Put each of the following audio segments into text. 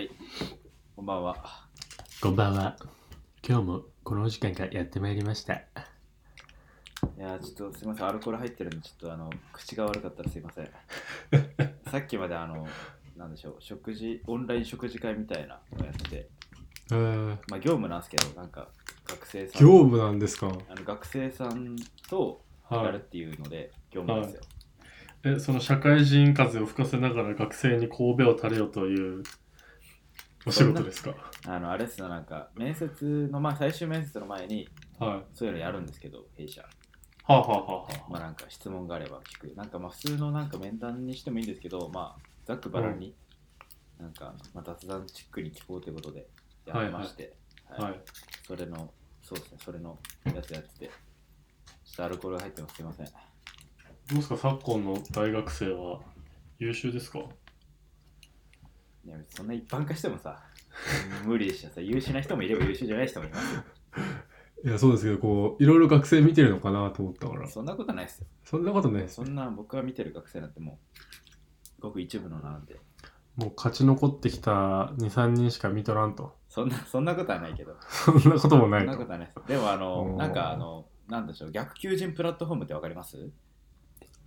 はい、こんばんは。こんばんは。今日もこのお時間がやってまいりました。いやー、ちょっとすいません、アルコール入ってるんで、ちょっとあの、口が悪かったらすいません。さっきまであの、なんでしょう、食事、オンライン食事会みたいなのやってて、えー、まあ業務なんですけど、なんか学生さん、業務なんですか？あの学生さんとやはるっていうので、業務なんですよ。い。え、その社会人風を吹かせながら学生に神戸を垂れよというお仕事ですか？あの、あれっすよ、なんか、面接の、まあ最終面接の前に、はい。そういうのやるんですけど、弊社。はあ、はあはあはまあなんか質問があれば聞く。なんかまあ普通のなんか面談にしてもいいんですけど、まあざっくばらんに、なんかまあ雑談チックに聞こうということでやりまして、あ、はい。それの、そうですね、それのやつやってて、ちょっとアルコールが入ってます、すいません。どうですか？昨今の大学生は優秀ですか？いや、別にそんな一般化してもさ、無理でしたさ、優秀な人もいれば優秀じゃない人もいますよ。いや、そうですけど、こう、いろいろ学生見てるのかなと思ったから。そんなことないですよ。そんなことないですそ。んな僕が見てる学生なんてもう、ごく一部のなんで、もう勝ち残ってきた2、3人しか見とらんと。そんな、そんなことはないけど。そんなこともなそいと。んなことはないです。でもあおの、ーなんかあの、なんでしょう、逆求人プラットフォームってわかります？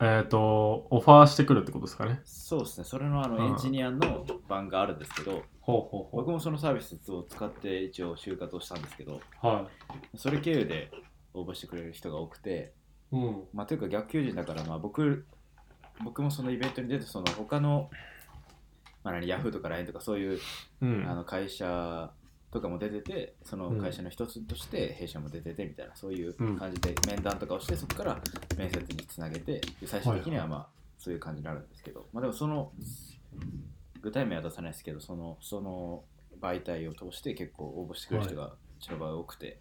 えっ、と、オファーしてくるってことですかね。そうですね、それのあのうんエンジニアの版があるんですけど、ほうほうほ僕もそのサービスを使って一応就活をしたんですけど、う。はそれ経由で応募してくれる人が多くて、い。うん。まあ、というか逆求人だから、まあ、僕僕もそのイベントに出て、その他の、まあ、何、ヤフーとか LINE とかそういううん。あの会社とかも出てて、その会社の一つとして弊社も出ててみたいな、そういう感じで面談とかをして、そこから面接につなげて、で最終的にはまあそういう感じになるんですけど、まあでもその具体名は出さないですけど、そのその媒体を通して結構応募してくれる人がうちの場合多くて、へ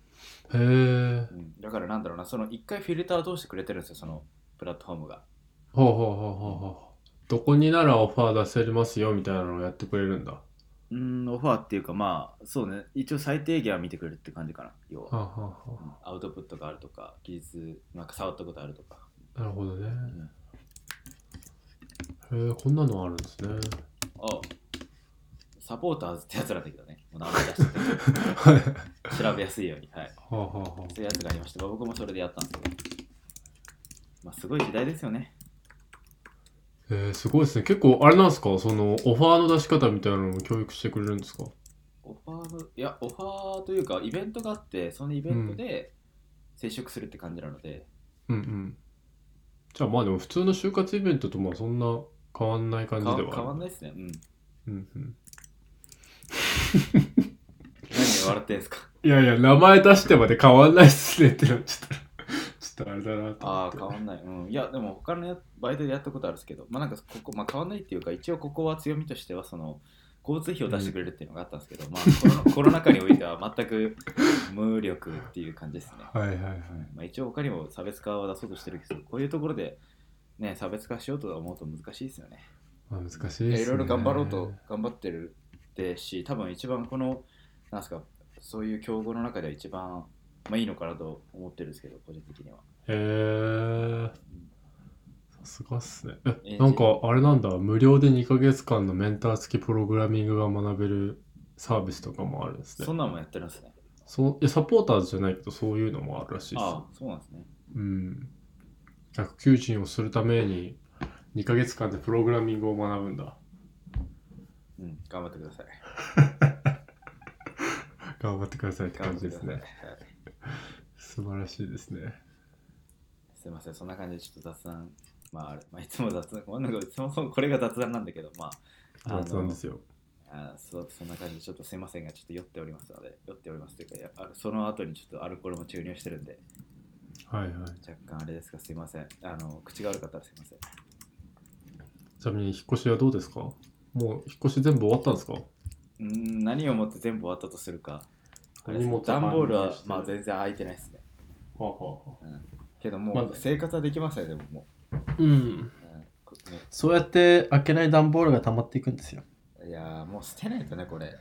え。うんだからなんだろうな、その一回フィルターを通してくれてるんですよ、そのプラットフォームが。ほうほうほうほうほう。どこにならオファー出せますよみたいなのをやってくれるんだ。はうん、オファーっていうか、まあそうね、一応最低限は見てくれるって感じかな、要は。あ、はあはうんアウトプットがあるとか、技術、なんか触ったことあるとか。あ、なるほどね。んへえ、こんなのあるんですね。あサポーターズってやつなんだけどね、もう名前出して 調べやすいように、はい。あはあはそういうやつがありまして、まあ僕もそれでやったんですけど、まあすごい時代ですよね。あ。えー、すごいですね。結構、あれなんですか？その、オファーの出し方みたいなのも教育してくれるんですか？オファーの、いや、オファーというか、イベントがあって、そのイベントで接触するって感じなので、うんうん。じゃあまあでも普通の就活イベントとまあそんな変わんない感じではあ変わんないですね。うん。うんうん。何で笑ってんすか？いやいや、名前出してまで変わんないっすねってなっちゃったら、ちょっとあれだなと思ああ。変わんない。うん。いや、でも他のやバイトでやったことあるんですけど、まあなんかここ、まあ変わんないっていうか、一応ここは強みとしては、その、交通費を出してくれるっていうのがあったんですけど、まあコロナ コロナ禍においては全く無力っていう感じですね。はいはいはい。まあ、一応他にも差別化を出そうとしてるけど、こういうところで、ね、差別化しようと思うと難しいですよね。まあ難しいいですね。やいろいろ頑張ろうと頑張ってるでし、多分一番この、なんすか、そういう競合の中では一番、まあ、いいのかなと思ってるんですけど、個人的には。へえ。さすがっすね。エえ、なんかあれなんだ、無料で2ヶ月間のメンター付きプログラミングが学べるサービスとかもあるんですねそ。んなんもやってるんですね。そういやサポーターズじゃないけど、そういうのもあるらしいです。ああ、そうなんですね。うん。逆求人をするために2ヶ月間でプログラミングを学ぶんだ。うん、頑張ってください。頑張ってくださいって感じですね。素晴らしいですね。すいません、そんな感じでちょっと雑談、まあ、あれまあ、いつも雑談、こそもそもこれが雑談なんだけど、まあ、雑なんですよ。あそうそんな感じでちょっとすいませんが、ちょっと酔っておりますので、酔っておりますというか、いやあその後にちょっとアルコールも注入してるんで、はいはい。若干あれですが、すいません。あの、口が悪かったらすいません。ちなみに引っ越しはどうですか？もう引っ越し全部終わったんですか？うーん、何をもって全部終わったとするか。あれです荷物段ボールはまあ全然空いてないですね。はあはあうん、けどもまあう生活はできますよ、でももうん。う。うんこねそうやって開けない段ボールが溜まっていくんですよ。いやーもう捨てないとね、これ。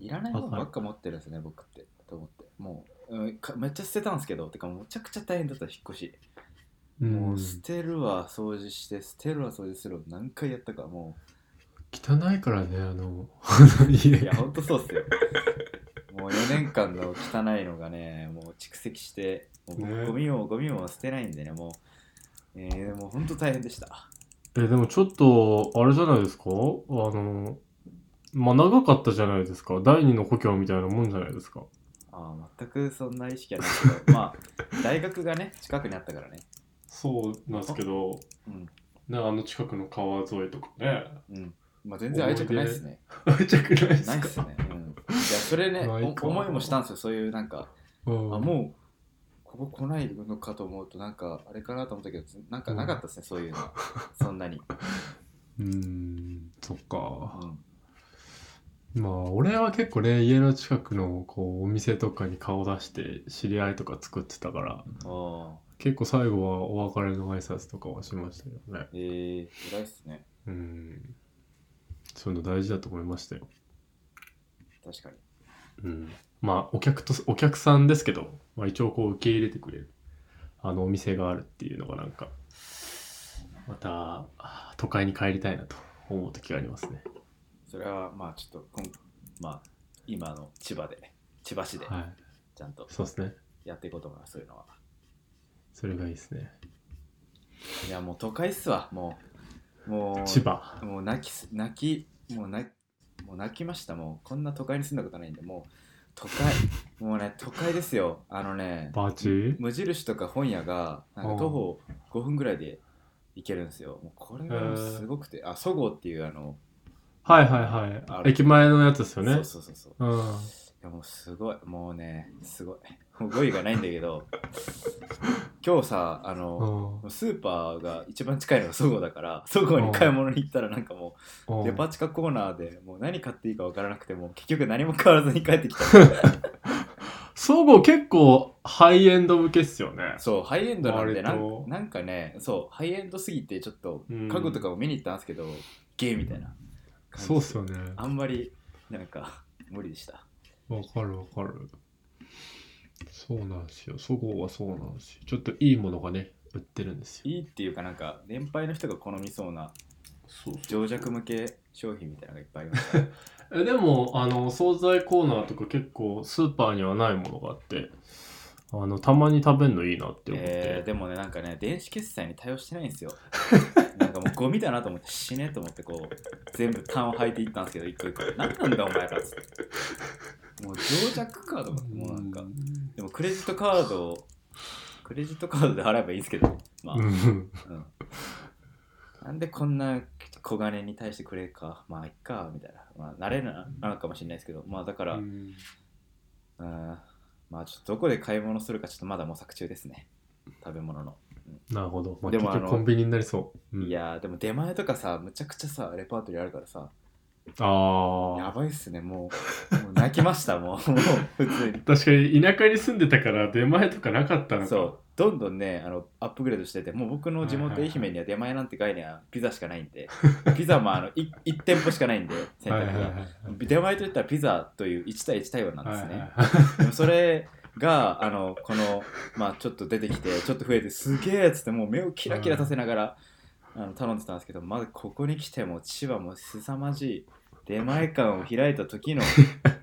いらないものばっか持ってるんですね、僕って。と思って。もう、うんか、めっちゃ捨てたんですけど、てか、むちゃくちゃ大変だった、引っ越し。もう捨てるわ、掃除して、捨てるわ、掃除するわ、何回やったか、も汚いからね、あの、い家や、ほんとそうっすよ。もう4年間の汚いのがね、もう蓄積して、もうねゴミもゴミも捨てないんでね、もう、えー、もうほんと大変でした。え、でもちょっと、あれじゃないですか？あの、まあ、長かったじゃないですか。第二の故郷みたいなもんじゃないですか。ああ、全くそんな意識はないけど、まあ、大学がね、近くにあったからね。そうなんですけど、うん。ね、あの近くの川沿いとかね。うん。まあ、全然愛着ないっすね。愛着ないですか？ないっすね。うん。いや、それね、思いもしたんですよ。そういうなんか、うんあ、もう、ここ来ないのかと思うと、なんか、あれかなと思ったけど、なんかなかったですね、そういうのは。そんなに。うーん、そっかう。ん。まあ、俺は結構ね、家の近くのこうお店とかに顔出して知り合いとか作ってたから、ああ、結構最後はお別れの挨拶とかはしましたよね。えー、偉いっすね。うん。そういうの大事だと思いましたよ。確かに。うん。まあ、お客と、お客さんですけど、まあ一応こう受け入れてくれる、あのお店があるっていうのがなんか、また、あ都会に帰りたいなと思う時がありますね。それは、まあ、ちょっとまあ、今の千葉で、千葉市で、はい。ちゃんとそうですね。やっていこうと思います、そういうのは。それがいいですね。いや、もう都会っすわ、もう。もう、千葉。もう泣きす、泣き、もう泣き、もう泣きました、もう。こんな都会に住んだことないんで、もう、都会、もうね、都会ですよ。あのね、バーチ？無印とか本屋が、なんか徒歩5分ぐらいで行けるんですよ。もうこれがすごくて、あ、そごうっていう、あの、はいはいあはい。る駅前のやつですよね。そうそうそうそう。うん。いやもうすごい、もうね、すごい。語彙がないんだけど、今日さ、あの、うんスーパーが一番近いのがそごうだから、そごうに買い物に行ったらなんかもう、デパ地下コーナーでもう何買っていいか分からなくて、もう結局何も買わずに帰ってきた。そごう結構ハイエンド向けっすよね。そう、ハイエンドなんでなん、なんかね、そう、ハイエンドすぎてちょっとうん家具とかも見に行ったんですけど、ゲーみたいなそうっすよね。あんまりなんか無理でした。わかるわかる。そうなんですよ。そごうはそうなんですよ。ちょっといいものがね、売ってるんですよ。いいっていうかなんか、年配の人が好みそうなそう情弱向け商品みたいなのがいっぱいありました。えでも、あの、惣菜コーナーとか結構スーパーにはないものがあって、あの、たまに食べるのいいなって思って。えー、でもね、なんかね、電子決済に対応してないんですよ。かもうゴミだなと思って死ねと思ってこう、全部缶を履いていったんですけど、一個一個。何なんだお前らっつって。もう情弱かと思って、もうなんか。でもクレジットカードを、クレジットカードで払えばいいんですけど、まあ、うんうん。なんでこんな小金に対してくれるか、まあ、いっか、みたいな。まあ、慣れななのかもしれないですけど、まあ、だから、ううん、んまあ、ちょっとどこで買い物するか、ちょっとまだ模索中ですね。食べ物の。なるほど。まあ、結でもあの局コンビニになりそう。うんいやー、でも出前とかさ、むちゃくちゃさ、レパートリーあるからさ、ああ。やばいっすね、もう、もう泣きました、もう、普通に。確かに田舎に住んでたから出前とかなかったのか。そう、どんどんね、あのアップグレードしてて、もう僕の地元愛媛には出前なんて概念はピザしかないんで、ピザもあの 1, 店舗しかないんで、選はい択が。出前といったらピザという1対1対応なんですね。それが、あの、この、まあちょっと出てきて、ちょっと増えて、すげえっつって、もう目をキラキラさせながら、あの頼んでたんですけど、まずここに来ても、千葉も凄まじい出前館を開いた時の、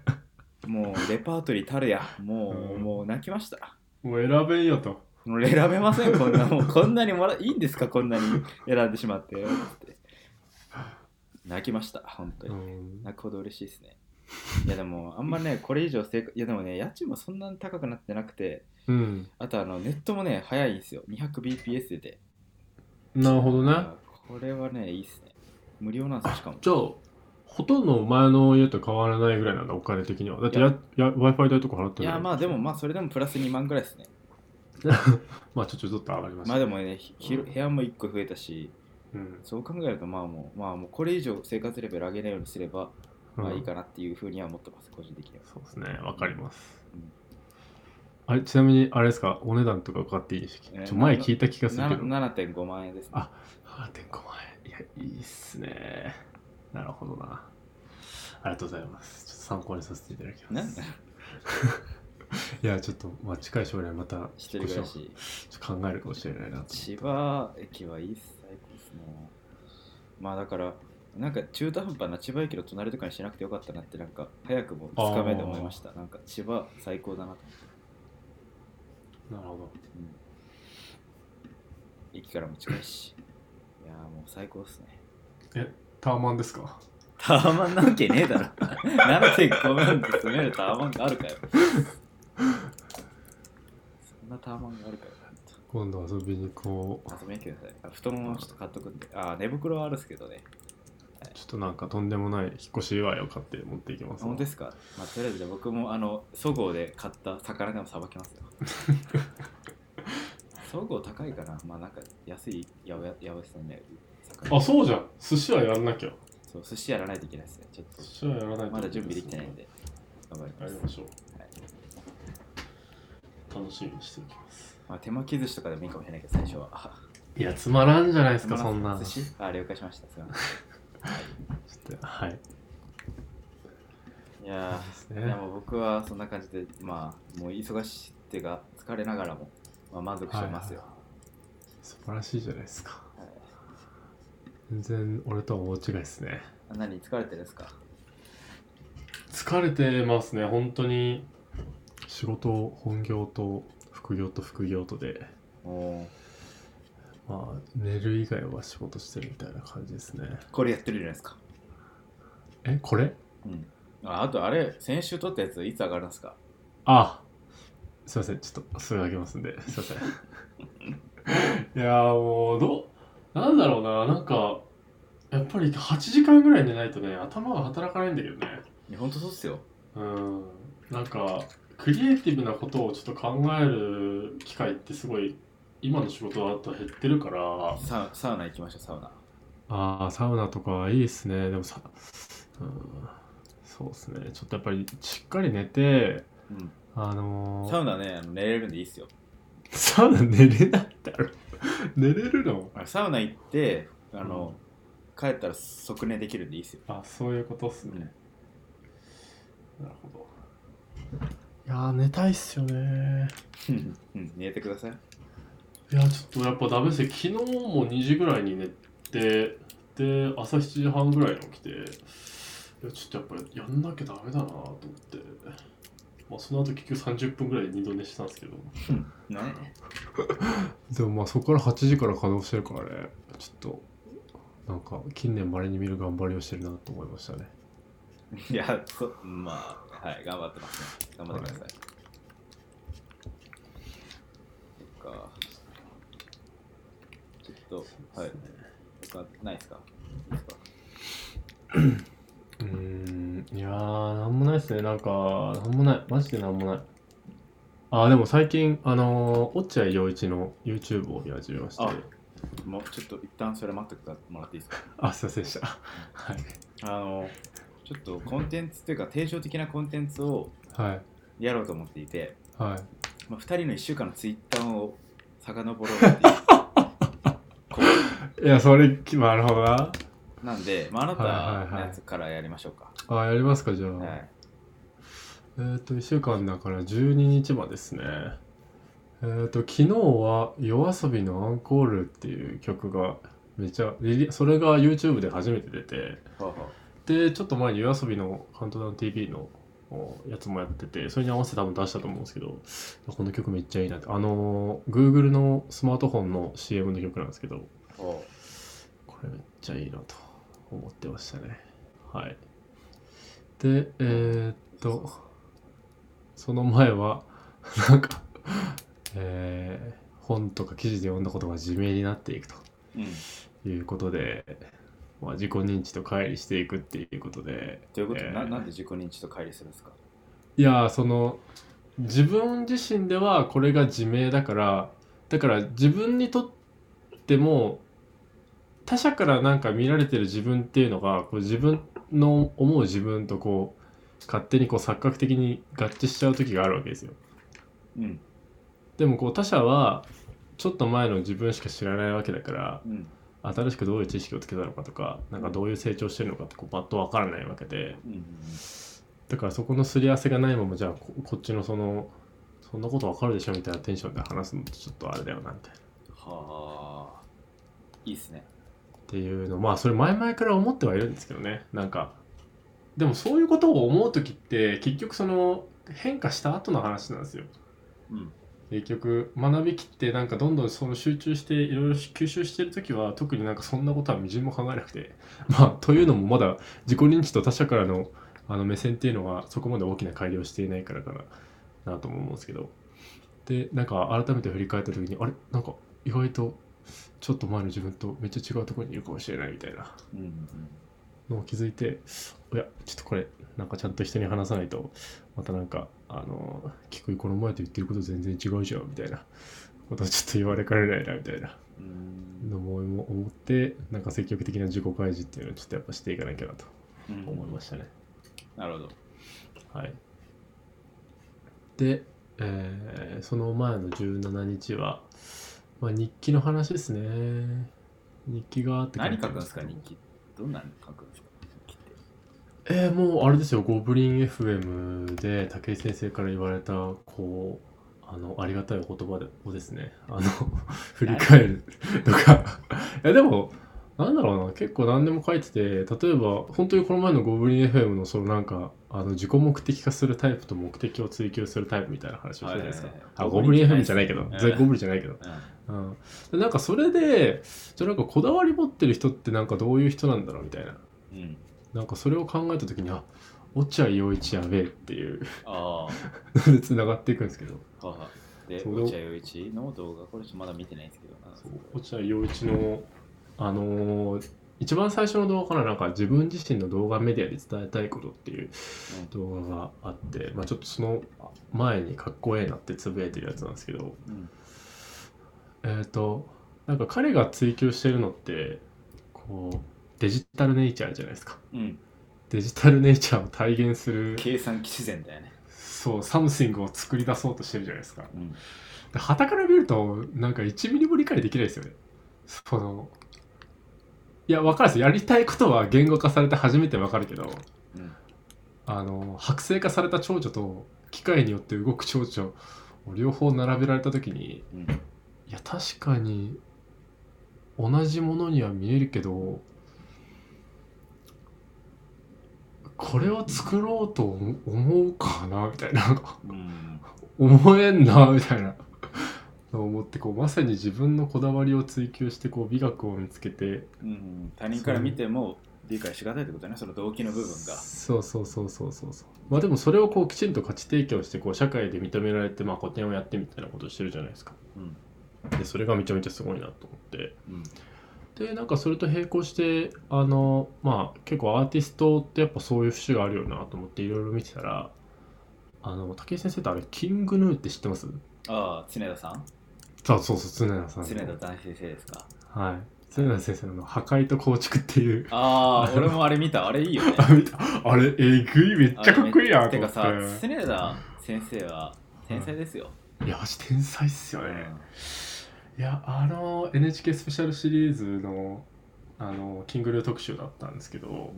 もうレパートリーたるや、もう、うんもう泣きました。もう選べんよと。もう選べません、こんな、もうこんなにもらいいんですか、こんなに選んでしまって。って泣きました、本当に。うん泣くほど嬉しいですね。いやでも、あんまね、これ以上生活、いやでもね、家賃もそんなに高くなってなくて、うん。あとあのネットもね、早いんですよ。200bps でて。なるほどね。あこれはね、いいっすね。無料なんですよ、しかも。じゃあ、ほとんど前の家と変わらないぐらいなんだ、お金的には。だってやや Wi-Fi 代とか払ってるいや、まあでも、まあそれでもプラス2万ぐらいですね。まあちょっとちょっと上がりました。まあでもね、ひ広部屋も1個増えたし、うん。そう考えると、まあもう、まあもうこれ以上生活レベル上げないようにすれば、まあいいかなっていうふうには思ってます、個人的には。そうですね、わかりますうん。あれ、ちなみに、あれですか、お値段とか分かっていいでしたっえー前聞いた気がするけど。7 7.5万円ですね。あ8.5万円。いや、いいっすね。なるほどな。ありがとうございます。ちょっと参考にさせていただきます。いや、ちょっと、まあ、近い将来また一人暮らし。考えるかもしれないなと。千葉駅はいいっす、最高ですね。まあだから、なんか中途半端な千葉駅の隣とかにしなくてよかったなってなんか早くも2日目で思いました。なんか千葉最高だなと。思って、なるほどうん、駅からも近いし。いやーもう最高ですね。えタワマンですか？タワマンなわけねえだろ。7.5万で住めるタワマンがあるかよ。そんなタワマンがあるかよ。今度遊びに行こう。遊びに来てください。あ太ももちょっと買っとくんで。あー寝袋はあるっすけどねちょっとなんかとんでもない引っ越し祝いを買って持っていきますわ。本当ですか、まあ、とりあえずじゃあ僕もあのそごうで買った魚でもさばきますよ。そごう高いかな？まあなんか安いやばやばさんね魚あそうじゃん。寿司はやらなきゃ。そう寿司やらないといけないですね。ちょっ寿司はやらないととまだ準備できてないんで。頑張ります。やりましょう、はい。楽しみにしておきます。まあ、手巻き寿司とかでもいいかもしれないけど最初は。いやつまらんじゃないですかそんな寿司？あ了解しました。すいませんはい。いやー、いやもう僕はそんな感じでまあもう忙しいっていうか疲れながらも、まあ、満足してますよ、はい素晴らしいじゃないですか。はい。全然俺とは大違いですね。何疲れてるんですか？疲れてますね。本当に仕事本業と副業と副業とで。おおまあ寝る以外は仕事してるみたいな感じですね。これやってるじゃないですか。えこれ？うん。ああとあれ先週撮ったやついつ上がるんですか？あすいません。ちょっとそれあげますんで。すいません。いやーもうどう？なんだろうな。なんかやっぱり8時間ぐらい寝ないとね頭が働かないんだけどね。いやほんとそうっすよ。うん。なんかクリエイティブなことをちょっと考える機会ってすごい今の仕事だと減ってるから。サウサウナ行きましょうサウナ。ああサウナとかいいですね。でもさ、うん、そうですね。ちょっとやっぱりしっかり寝てうん。あのーサウナね寝れるんでいいっすよ。サウナ寝れないだろ。寝れるの？あサウナ行ってあの、帰ったら即寝できるんでいいっすよ。あそういうことっすね、なるほど。いやー寝たいっすよね。うん。寝てくださいいやちょっとやっぱダメです。ね昨日も2時ぐらいに寝てで朝7時半ぐらいに起きていやちょっとやっぱりやんなきゃダメだなと思って。まあその後結局30分ぐらいで二度寝したんですけど。ね。でもまあそこから8時から稼働してるからね。ちょっとなんか近年まれに見る頑張りをしてるなと思いましたね。いやそまあはい頑張ってますね。頑張ってください、そっかとはい。他ないですか？いいですかうーん。いやーなんもないですね。なんかなんもない。マジでなんもない。あーでも最近あのー落合陽一の YouTube を見始めまして。あもうちょっと一旦それ待ってもらっていいですか？あすいませんでした。はい。あのちょっとコンテンツというか定常的なコンテンツをはい。やろうと思っていて、はい。まあ、2人の1週間のツイッターを遡ろうっていうこいやそれきなるほどな。うなんで、まあ、あなたのやつからやりましょうか、あーやりますかじゃあ、はい。えっ、と1週間だから12日までですね。えっ、と昨日は YOASOBI の「アンコール」っていう曲がめちゃリリそれが YouTube で初めて出て。ほうほう。でちょっと前に YOASOBI の「カウントダウン TV の」おやつもやっててそれに合わせて多分出したと思うんですけどこの曲めっちゃいいなって。あのー Google のスマートフォンの CM の曲なんですけど。ほこれめっちゃいいなと思ってましたね。はい。でえーっとその前は なんかえー本とか記事で読んだことが自明になっていくと。ううん。いうことで、まあ、自己認知と乖離していくっていうことでということ？で、えーななんで自己認知と乖離するんですか？いやーその自分自身ではこれが自明だからだから自分にとっても他者からなんか見られてる自分っていうのがこう自分の思う自分とこう勝手にこう錯覚的に合致しちゃう時があるわけですよ。うん。でもこう他者はちょっと前の自分しか知らないわけだからうん。新しくどういう知識をつけたのかとかなんかどういう成長してるのかってこうパッとわからないわけで。うん。うん。だからそこのすり合わせがないままじゃあここっちのそのそんなことわかるでしょみたいなテンションで話すのってちょっとあれだよなみたいはあ。いいっすねっていうのまあそれ前々から思ってはいるんですけどね。なんかでもそういうことを思う時って結局その変化した後の話なんですよ。うん。結局学びきってなんかどんどんその集中していろいろ吸収してる時は特になんかそんなことはみじんも考えなくて。まあというのもまだ自己認知と他者からのあの目線っていうのはそこまで大きな改良していないからかななとも思うんですけど。でなんか改めて振り返った時にあれ？なんか意外とちょっと前の自分とめっちゃ違うところにいるかもしれないみたいな。のを気づいていやちょっとこれなんかちゃんと人に話さないとまたなんかあの菊井この前と言ってること全然違うじゃんみたいな。ことをちょっと言われかねないなみたいな。うんのも思ってなんか積極的な自己開示っていうのをちょっとやっぱしていかなきゃなとうん思いましたね、なるほど。はい。で、えーその前の17日は、まあ、日記の話ですね。日記があって何書くんですか日記。どんなの書くんですか日記って。えー、もうあれですよ、ゴブリン FM で武井先生から言われた、こう、あの、ありがたいお言葉をですね、あの、振り返るとか、いやでも、なんだろうな、結構何でも書いてて、例えば、本当にこの前のゴブリン FM の、そのなんか、あの、自己目的化するタイプと目的を追求するタイプみたいな話をしたじゃないですか。あ、ゴブリン FM じゃないけど。全ゴブリンじゃないけど。うん、でなんかそれでじゃあなんかこだわり持ってる人ってなんかどういう人なんだろうみたいな。うん。うんなんかそれを考えた時にあ落合陽一やべえっていう。あのでつながっていくんですけど。あははで落合陽一の動画これちょっとまだ見てないんですけど。落合陽一のあのー一番最初の動画からなんか自分自身の動画メディアで伝えたいことっていう動画があって、まあ、ちょっとその前にかっこええなってつぶやいてるやつなんですけどうん。えっ、となんか彼が追求してるのってこうデジタルネイチャーじゃないですか。うん。デジタルネイチャーを体現する計算機自然だよね。そう something を作り出そうとしてるじゃないですか。うん。で旗から見るとなんか1ミリも理解できないですよね。そのいや分かるんです。よやりたいことは言語化されて初めて分かるけどうん。あの剥製化された蝶々と機械によって動く蝶々を両方並べられた時にうん。いや確かに同じものには見えるけどこれを作ろうと思思うかなみたいな。うん。思えんなみたいな思ってこうまさに自分のこだわりを追求してこう美学を見つけてうん他人から見ても理解しがたいってことねその動機の部分が。そうそうそうそうそうそう。まあでもそれをこうきちんと価値提供してこう社会で認められてまあ個展をやってみたいなことをしてるじゃないですか。うん。でそれがめちゃめちゃすごいなと思って。うん。でなんかそれと並行してあのまあ結構アーティストってやっぱそういう節があるよなと思っていろいろ見てたらあの武井先生ってあれキングヌーって知ってます？ああ常田さん？そうそうそう常田さん常田大先生ですか？はい。常田先生の破壊と構築っていう。ああ俺もあれ見た。あれいいよね。あれえぐい。めっちゃかっこいいやんて。てかさ常田先生は天才ですよ、いや天才っすようん。ね、いやあの NHK スペシャルシリーズのあのキングルー特集だったんですけど。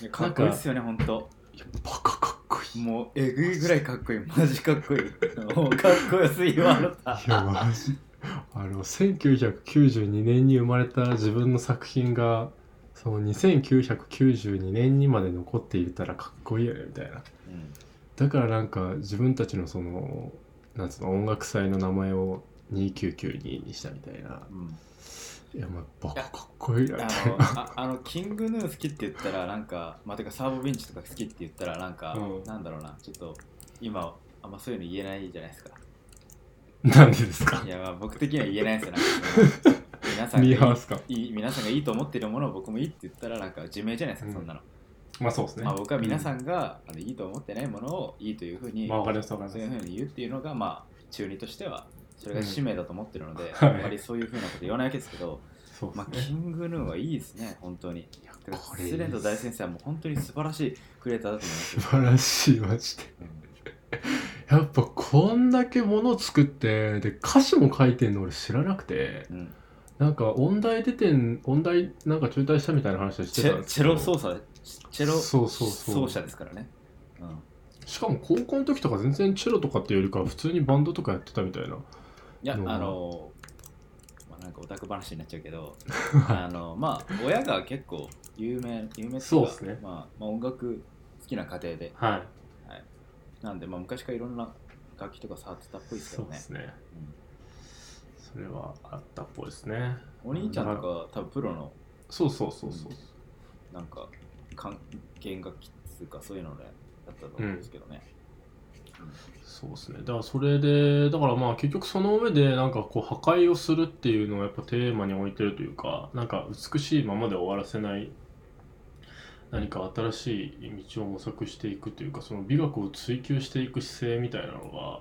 いやかっこいいっすよねほんと。バカかっこいい。もうえぐいぐらいかっこいい。マジかっこいい。もうかっこよすぎわったいやマジ。あの1992年に生まれた自分の作品がその2992年にまで残っていたらかっこいいよねみたいな。うん。だからなんか自分たちのそのなんつうの音楽祭の名前を2992にしたみたいな。うんいやまあバカかっこいいあのなあ あのキングヌー好きって言ったらなんかまあてかサーボベンチとか好きって言ったらなんか、うん。なんだろうなちょっと今あんまそういうの言えないじゃないですか。なんでですか？いやまあ僕的には言えないですよなんか。皆さんがいいミーハースか。いい皆さんがいいと思ってるものを僕もいいって言ったらなんか自明じゃないですか、うん。そんなの、まあそうですね。まあ、僕は皆さんが、あのいいと思ってないものをいいというふうに、まあわかりますわかりそういうふうに言うっていうのがまあ中二としてはそれが使命だと思ってるので、はい。あんまりそういうふうなこと言わないわけですけど、まあ、そうですね。キングヌーはいいですね本当に。スレンド大先生はもう本当に素晴らしいクリエイターだと思います素晴らしいマジで。うん。やっぱこんだけもの作ってで歌詞も書いてんの俺知らなくて。うん。なんか音大出てん音大なんか中退したみたいな話をしてチェチェたんですけど。ロ奏者チェロそうそうそう。奏者ですからね、うん。しかも高校の時とか全然チェロとかっていうよりかは普通にバンドとかやってたみたいないや、う？んあの、まあ、なんかオタク話になっちゃうけど あのまあ親が結構有名有名そうっすね。まあ、まあ音楽好きな家庭で。はい。なんで、まあ、昔からいろんな楽器とか触ってたっぽいですけどね。そうですね。それはあったっぽいですね。うんお兄ちゃんとか多分プロのそうそうそうそう。なんか管弦楽器っていうかそういうのでだったと思うんですけどね、そうですね。だからそれでだからまあ結局その上でなんかこう破壊をするっていうのをやっぱテーマに置いてるというかなんか美しいままで終わらせない何か新しい道を模索していくというかその美学を追求していく姿勢みたいなのが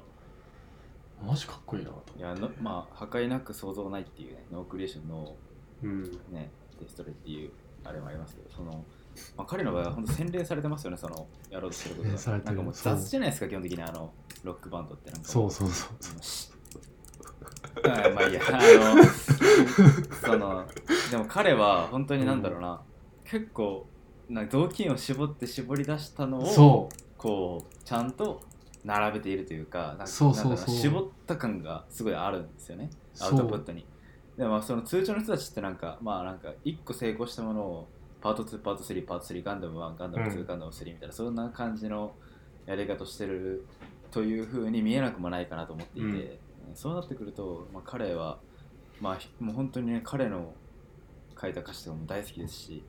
マジかっこいいなといやのまあ破壊なく想像ないっていうねノークリエーションのうん。ねデストレイっていうあれもありますけどその、まあ、彼の場合は本当洗練されてますよねそのやろうとしてること洗練されてる。がなんかもう雑じゃないですか基本的にあのロックバンドってなんかそうそうそうあまあいいやあの そのでも彼は本当になんだろうな、結構なんか雑巾を絞って絞り出したのをそう。こうちゃんと並べているというかなんかそうそうそうなんだろな絞った感がすごいあるんですよねアそうウトプットに。でもまあその通常の人たちってなんかまあなんか1個成功したものをパート2パート3パート3ガンダム1ガンダム2、うん。ガンダム3みたいなそんな感じのやり方をしてるというふうに見えなくもないかなと思っていて、うん。そうなってくると、まあ、彼はまあひもう本当にね彼の書いた歌詞とかも大好きですし、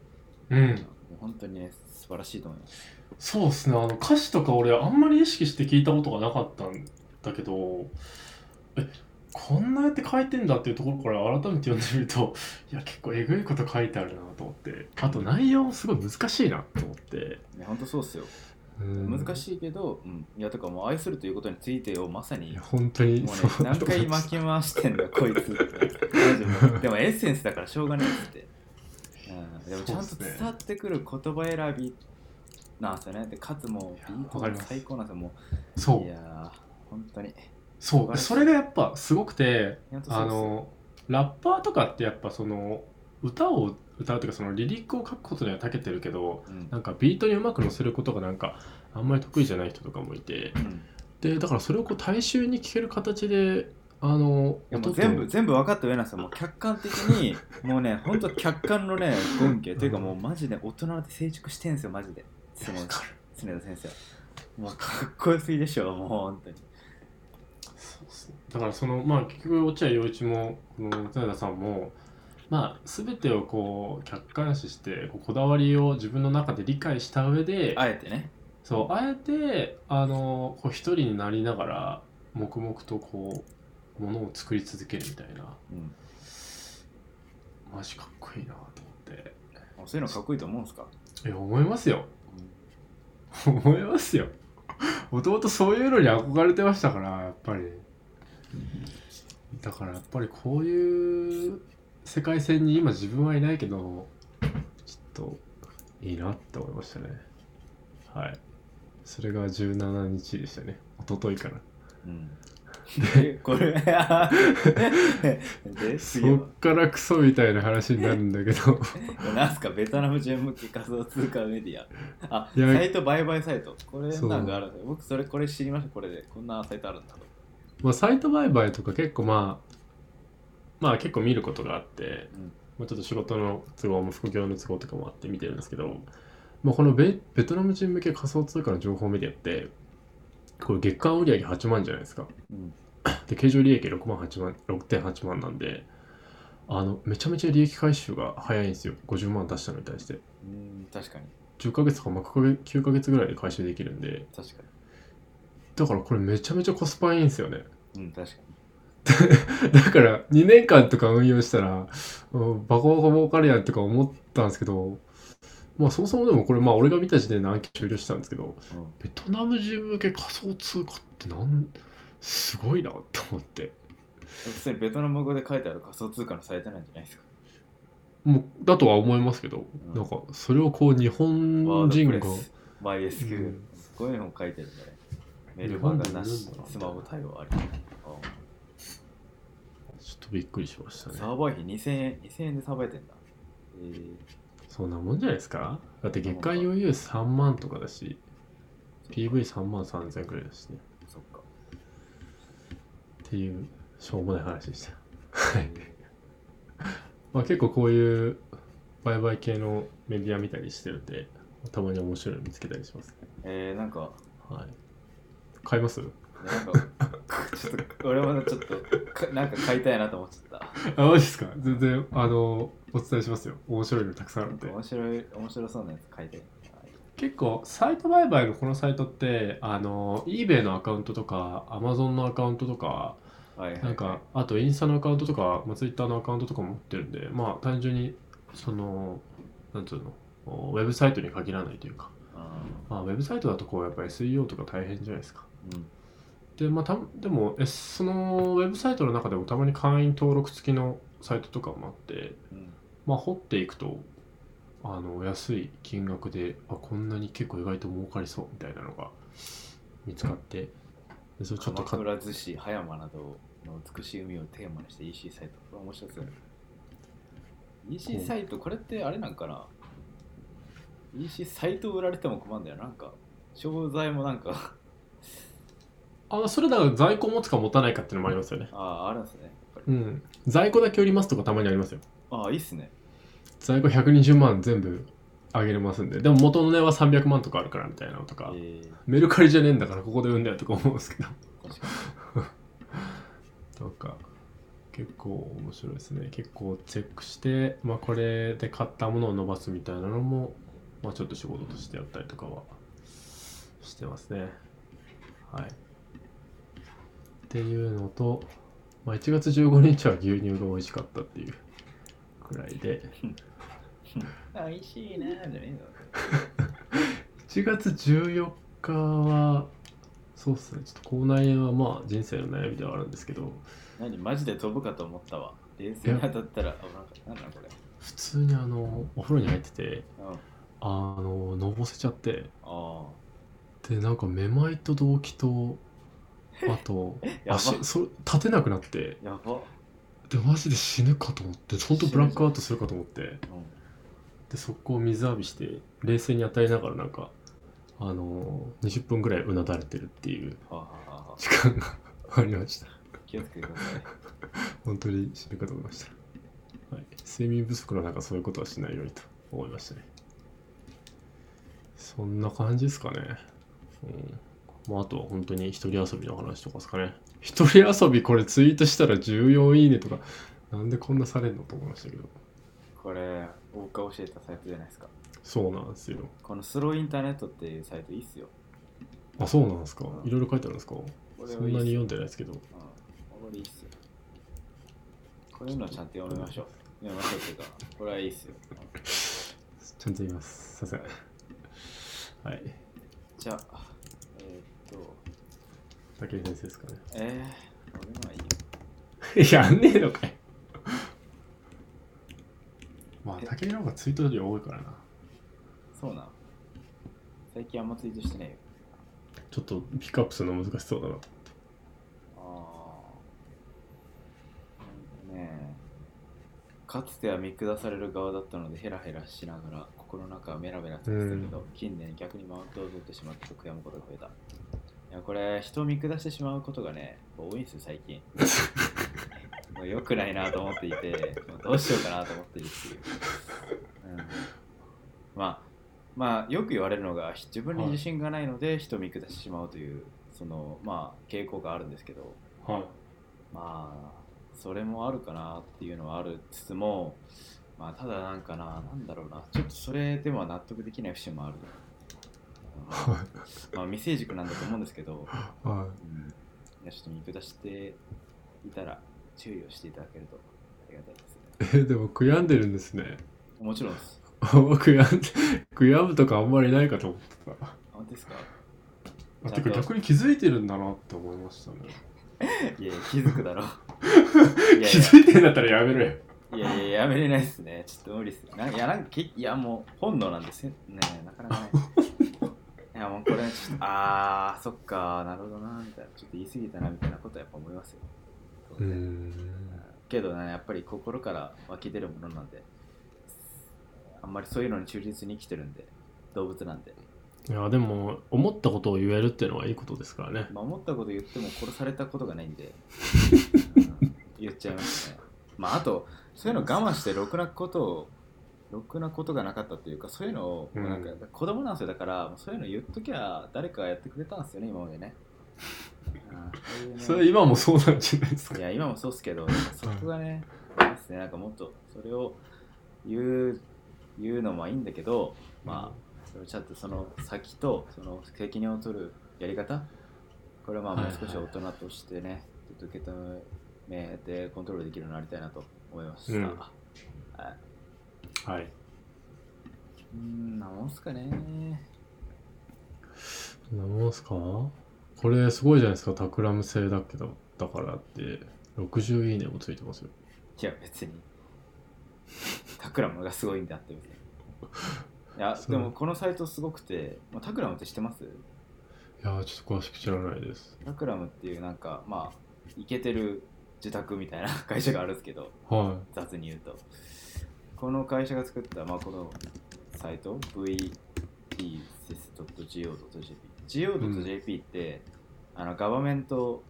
うん。もう本当にね素晴らしいと思います。そうですね。あの歌詞とか俺あんまり意識して聞いたことがなかったんだけどえこんなやって書いてんだっていうところから改めて読んでみるといや結構えぐいこと書いてあるなと思って。あと内容もすごい難しいなと思って、ね本当そうっすよ。うん。難しいけど、うん、いやとかもう愛するということについてをまさにいや本当に。もうね何回巻き回してんだこいつで。でもエッセンスだからしょうがないって、うん、でもちゃんと伝わってくる言葉選びなんですよね。でかつもうビートが最高なんですよ。もそうう。いやー本当にそうそれがやっぱすごくてあのラッパーとかってやっぱその歌を歌うというかそのリリックを書くことには長けてるけどうん。なんかビートにうまく乗せることがなんかあんまり得意じゃない人とかもいて。うん。でだからそれをこう大衆に聞ける形であの全部全部分かった上なんですよ。もう客観的に もうね本当客観のね根拠というかもうマジで大人で成熟してんすよマジで。常田先生は。もうかっこよすぎでしょもう本当にだからそのまあ結局落合陽一もこの常田さんもまあ全てをこう客観視してこだわりを自分の中で理解した上であえてね。そうあえてあのこう一人になりながら黙々とこうものを作り続けるみたいな。うん。マジかっこいいなと思って。あそういうのかっこいいと思うんですか？いや思いますよ。思いますよ もともとそういうのに憧れてましたからやっぱり。だからやっぱりこういう世界線に今自分はいないけどちょっといいなって思いましたね。はい。それが17日でしたね。おとといから。うん。これ。でそっからクソみたいな話になるんだけど。なんすかベトナム人向け仮想通貨メディア。あサイト売買サイト。これなんかあるんだよ。僕それこれ知りました。これでこんなサイトあるんだと。まあサイト売買とか結構まあまあ結構見ることがあって、うん。まあ、ちょっと仕事の都合も副業の都合とかもあって見てるんですけど、まあ、このベベトナム人向け仮想通貨の情報メディアってこれ月間売上8万じゃないですか。うん で経常利益6万8万6.8万なんであのめちゃめちゃ利益回収が早いんですよ。50万出したのに対して。うん確かに。10ヶ月とかまあ9ヶ月ぐらいで回収できるんで。確かだからこれめちゃめちゃコスパいいんですよね。にうん確か だから2年間とか運用したら、うんバカバカ儲かるやんとか思ったんですけど、まあそもそもでもこれまあ俺が見た時点で暗記終了したんですけど、に、うん。ベトナム人向け仮想通貨ってなん、すごいなと思って。普通にベトナム語で書いてある仮想通貨のサイトなんじゃないですか？もうだとは思いますけど、うん。なんかそれをこう日本人が、ドプレス MySQL、うん。こういうのも書いてるんだねメールマガなしスマホ対応あり。ちょっとびっくりしましたね。サーバー費2000円2000円でさばいてんだ。えー、そんなもんじゃないですか？だって月間余裕3万とかだし、PV3 万3000円くらいだしね。そっていうしょうもない話でした。はい。まあ、結構こういう売買系のメディア見たりしてるんでたまに面白いの見つけたりします。ねえー、なんかはい。買います？なんかちょっと俺もちょっとかなんか買いたいなと思っちゃった。あマジですか？全然あのお伝えしますよ。面白いのたくさんあるんで。面白い面白そうなやつ買いたい。結構サイト売買のこのサイトってあの eBay のアカウントとか Amazon のアカウントとかはいはいはい。なんかあとインスタのアカウントとか、まあ、Twitter のアカウントとかも持ってるんでまあ単純にそのなんつうのウェブサイトに限らないというか、あまあ、ウェブサイトだとこうやっぱり SEO とか大変じゃないですか。ーうん。でまあたでもえそのウェブサイトの中でもたまに会員登録付きのサイトとかもあってうん。まあ掘っていくとあの安い金額であこんなに結構意外と儲かりそうみたいなのが見つかって。でそれちょっと鎌倉逗子葉山などの美しい海をテーマにした EC サイト。これ面白そう EC サイトこれってあれなんかな？EC サイト売られても困るんだよなんか。商材もなんかあそれだから在庫持つか持たないかっていうのもありますよね。あああるんですねうん。在庫だけ売りますとかたまにありますよ。ああいいっすね。在庫120万全部あげれますんで。でも元の値は300万とかあるからみたいなのとか、え。ー、メルカリじゃねえんだからここで売んだよとか思うんですけど。とか。結構面白いですね。結構チェックして、まあ、これで買ったものを伸ばすみたいなのも、まあ、ちょっと仕事としてやったりとかはしてますね。はい。っていうのと、まあ、1月15日は牛乳が美味しかったっていうくらいで。に 美味しいなーじゃねえ1月14日はそうっすね。ちょっと口内炎はまあ人生の悩みではあるんですけど。の何マジで飛ぶかと思ったわ。冷静に当たったらあなんかなんだこれ。普通にあのお風呂に入っててうん。あののぼせちゃって。あでなんかめまいと動悸とあと 足そ立てなくなって。あやば。でマジで死ぬかと思って本当ブラックアウトするかと思って。うんで速攻水浴びして冷静に当たりながらなんかあの20分ぐらいうなだれてるっていう時間がありました。気をつけてください。本当に死ぬかと思いました、はい、睡眠不足の中そういうことはしないようにと思いましたね。そんな感じですかね。うん。まあ、あとは本当に一人遊びの話とかですかね。一人遊びこれツイートしたら14いいねとかなんでこんなされんのと思いましたけどこれ僕が教えたサイトじゃないですか。そうなんですよ。このスローインターネットっていうサイトいいっすよ。あそうなんですか。うん。いろいろ書いてあるんですか？そんなに読んでないですけど。うんこれいいっすよ。こういうのはちゃんと読みましょう。読みましょうっていうかこれはいいっすよ。ちゃんと言います。すいません。はい。じゃあえー、っと。武井先生ですかね。えー、俺のはいいよ。やんねえのかよまあ武井の方がツイート量多いからな。そうなん最近あんまツイートしてないよ。ちょっとピックアップするの難しそうだな。ああねえかつては見下される側だったのでヘラヘラしながら心の中はメラメラしてたけど、近年逆にマウントを取ってしまったと悔やむことが増えた。いやこれ人を見下してしまうことがね多いんですよ最近 もう良くないなと思っていて どうしようかなと思っているっていう、うん、まあまあよく言われるのが自分に自信がないので人を見下してしまうというそのまあ傾向があるんですけど。はい。まあそれもあるかなっていうのはあるつつもまあただなんかななんだろうなちょっとそれでは納得できない節もある、うんまあ未成熟なんだと思うんですけど、はうん、いやちょっと見下していたら注意をしていただけるとありがたいですね。いえでも悔やんでるんですね。もちろんです。悔やんで 悔やむとかあんまりないかと思ってた。本当ですか？あてか逆に気づいてるんだなって思いましたね。いやいや気づくだろ いやい気づいてんだったらやめろよ。やいやいややめれないっすね。ちょっと無理っすないやなんかけいやもう本能なんですよ。ねなかなかね。いやもうこれちょっとあーそっかなるほどなみたいな。ちょっと言い過ぎたなみたいなことはやっぱ思いますようーん。けどねやっぱり心から湧き出るものなんであんまりそういうのに忠実に生きてるんで動物なんで、いやでも思ったことを言えるっていうのはいいことですからね。まあ、思ったこと言っても殺されたことがないんで、うん言っちゃいますね。まああとそういうの我慢してろくなことをろくなことがなかったっていうかそういうのを、うん。なんか子供なんですよ。だからそういうの言っときゃ誰かがやってくれたんですよね今までねそれ今もそうなんじゃないですか。いや今もそうっすけどそこがね、あれですね。なんかもっとそれを言う言うのもいいんだけどまあそれをちゃんとその先とその責任を取るやり方？これはまあもう少し大人としてね、ちょっと受け止めてコントロールできるようになりたいなと思いました、うん。はい。はい。うーんなもんすかね。なもんすか？これすごいじゃないですか、タクラム製だけど、だからって、60いいねもついてますよ。いや別に。タクラムがすごいんだって いやでもこのサイトすごくて、まあ、タクラムって知ってます？いやー、ちょっと詳しく知らないです。タクラムっていうなんかまあイケてる自宅みたいな 会社があるんですけどは雑に言うと。この会社が作った、まあ、このサイト？VTSIS.go.jp go.jp って、あのガバメント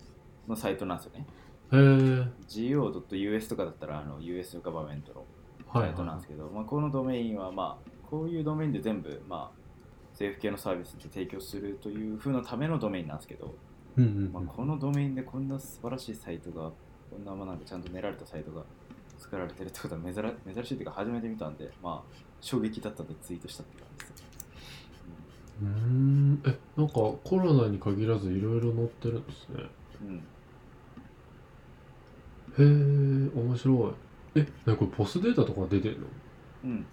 のサイトなんですよね。go.us とかだったらあの US ガバメントのはい、サイトなんですけど、まあ、このドメインはまあこういうドメインで全部まあ政府系のサービスで提供するという風のためのドメインなんですけど、うんうんうん。まあ、このドメインでこんな素晴らしいサイトがこんなまあなんかちゃんと練られたサイトが作られてるってことは珍珍しいというか初めて見たんでまあ衝撃だったんでツイートしたって感じですうーん。え、なんかコロナに限らずいろいろ載ってるんですね。うん、へー、面白い。え、なにこれポスデータとか出てんの？うんうん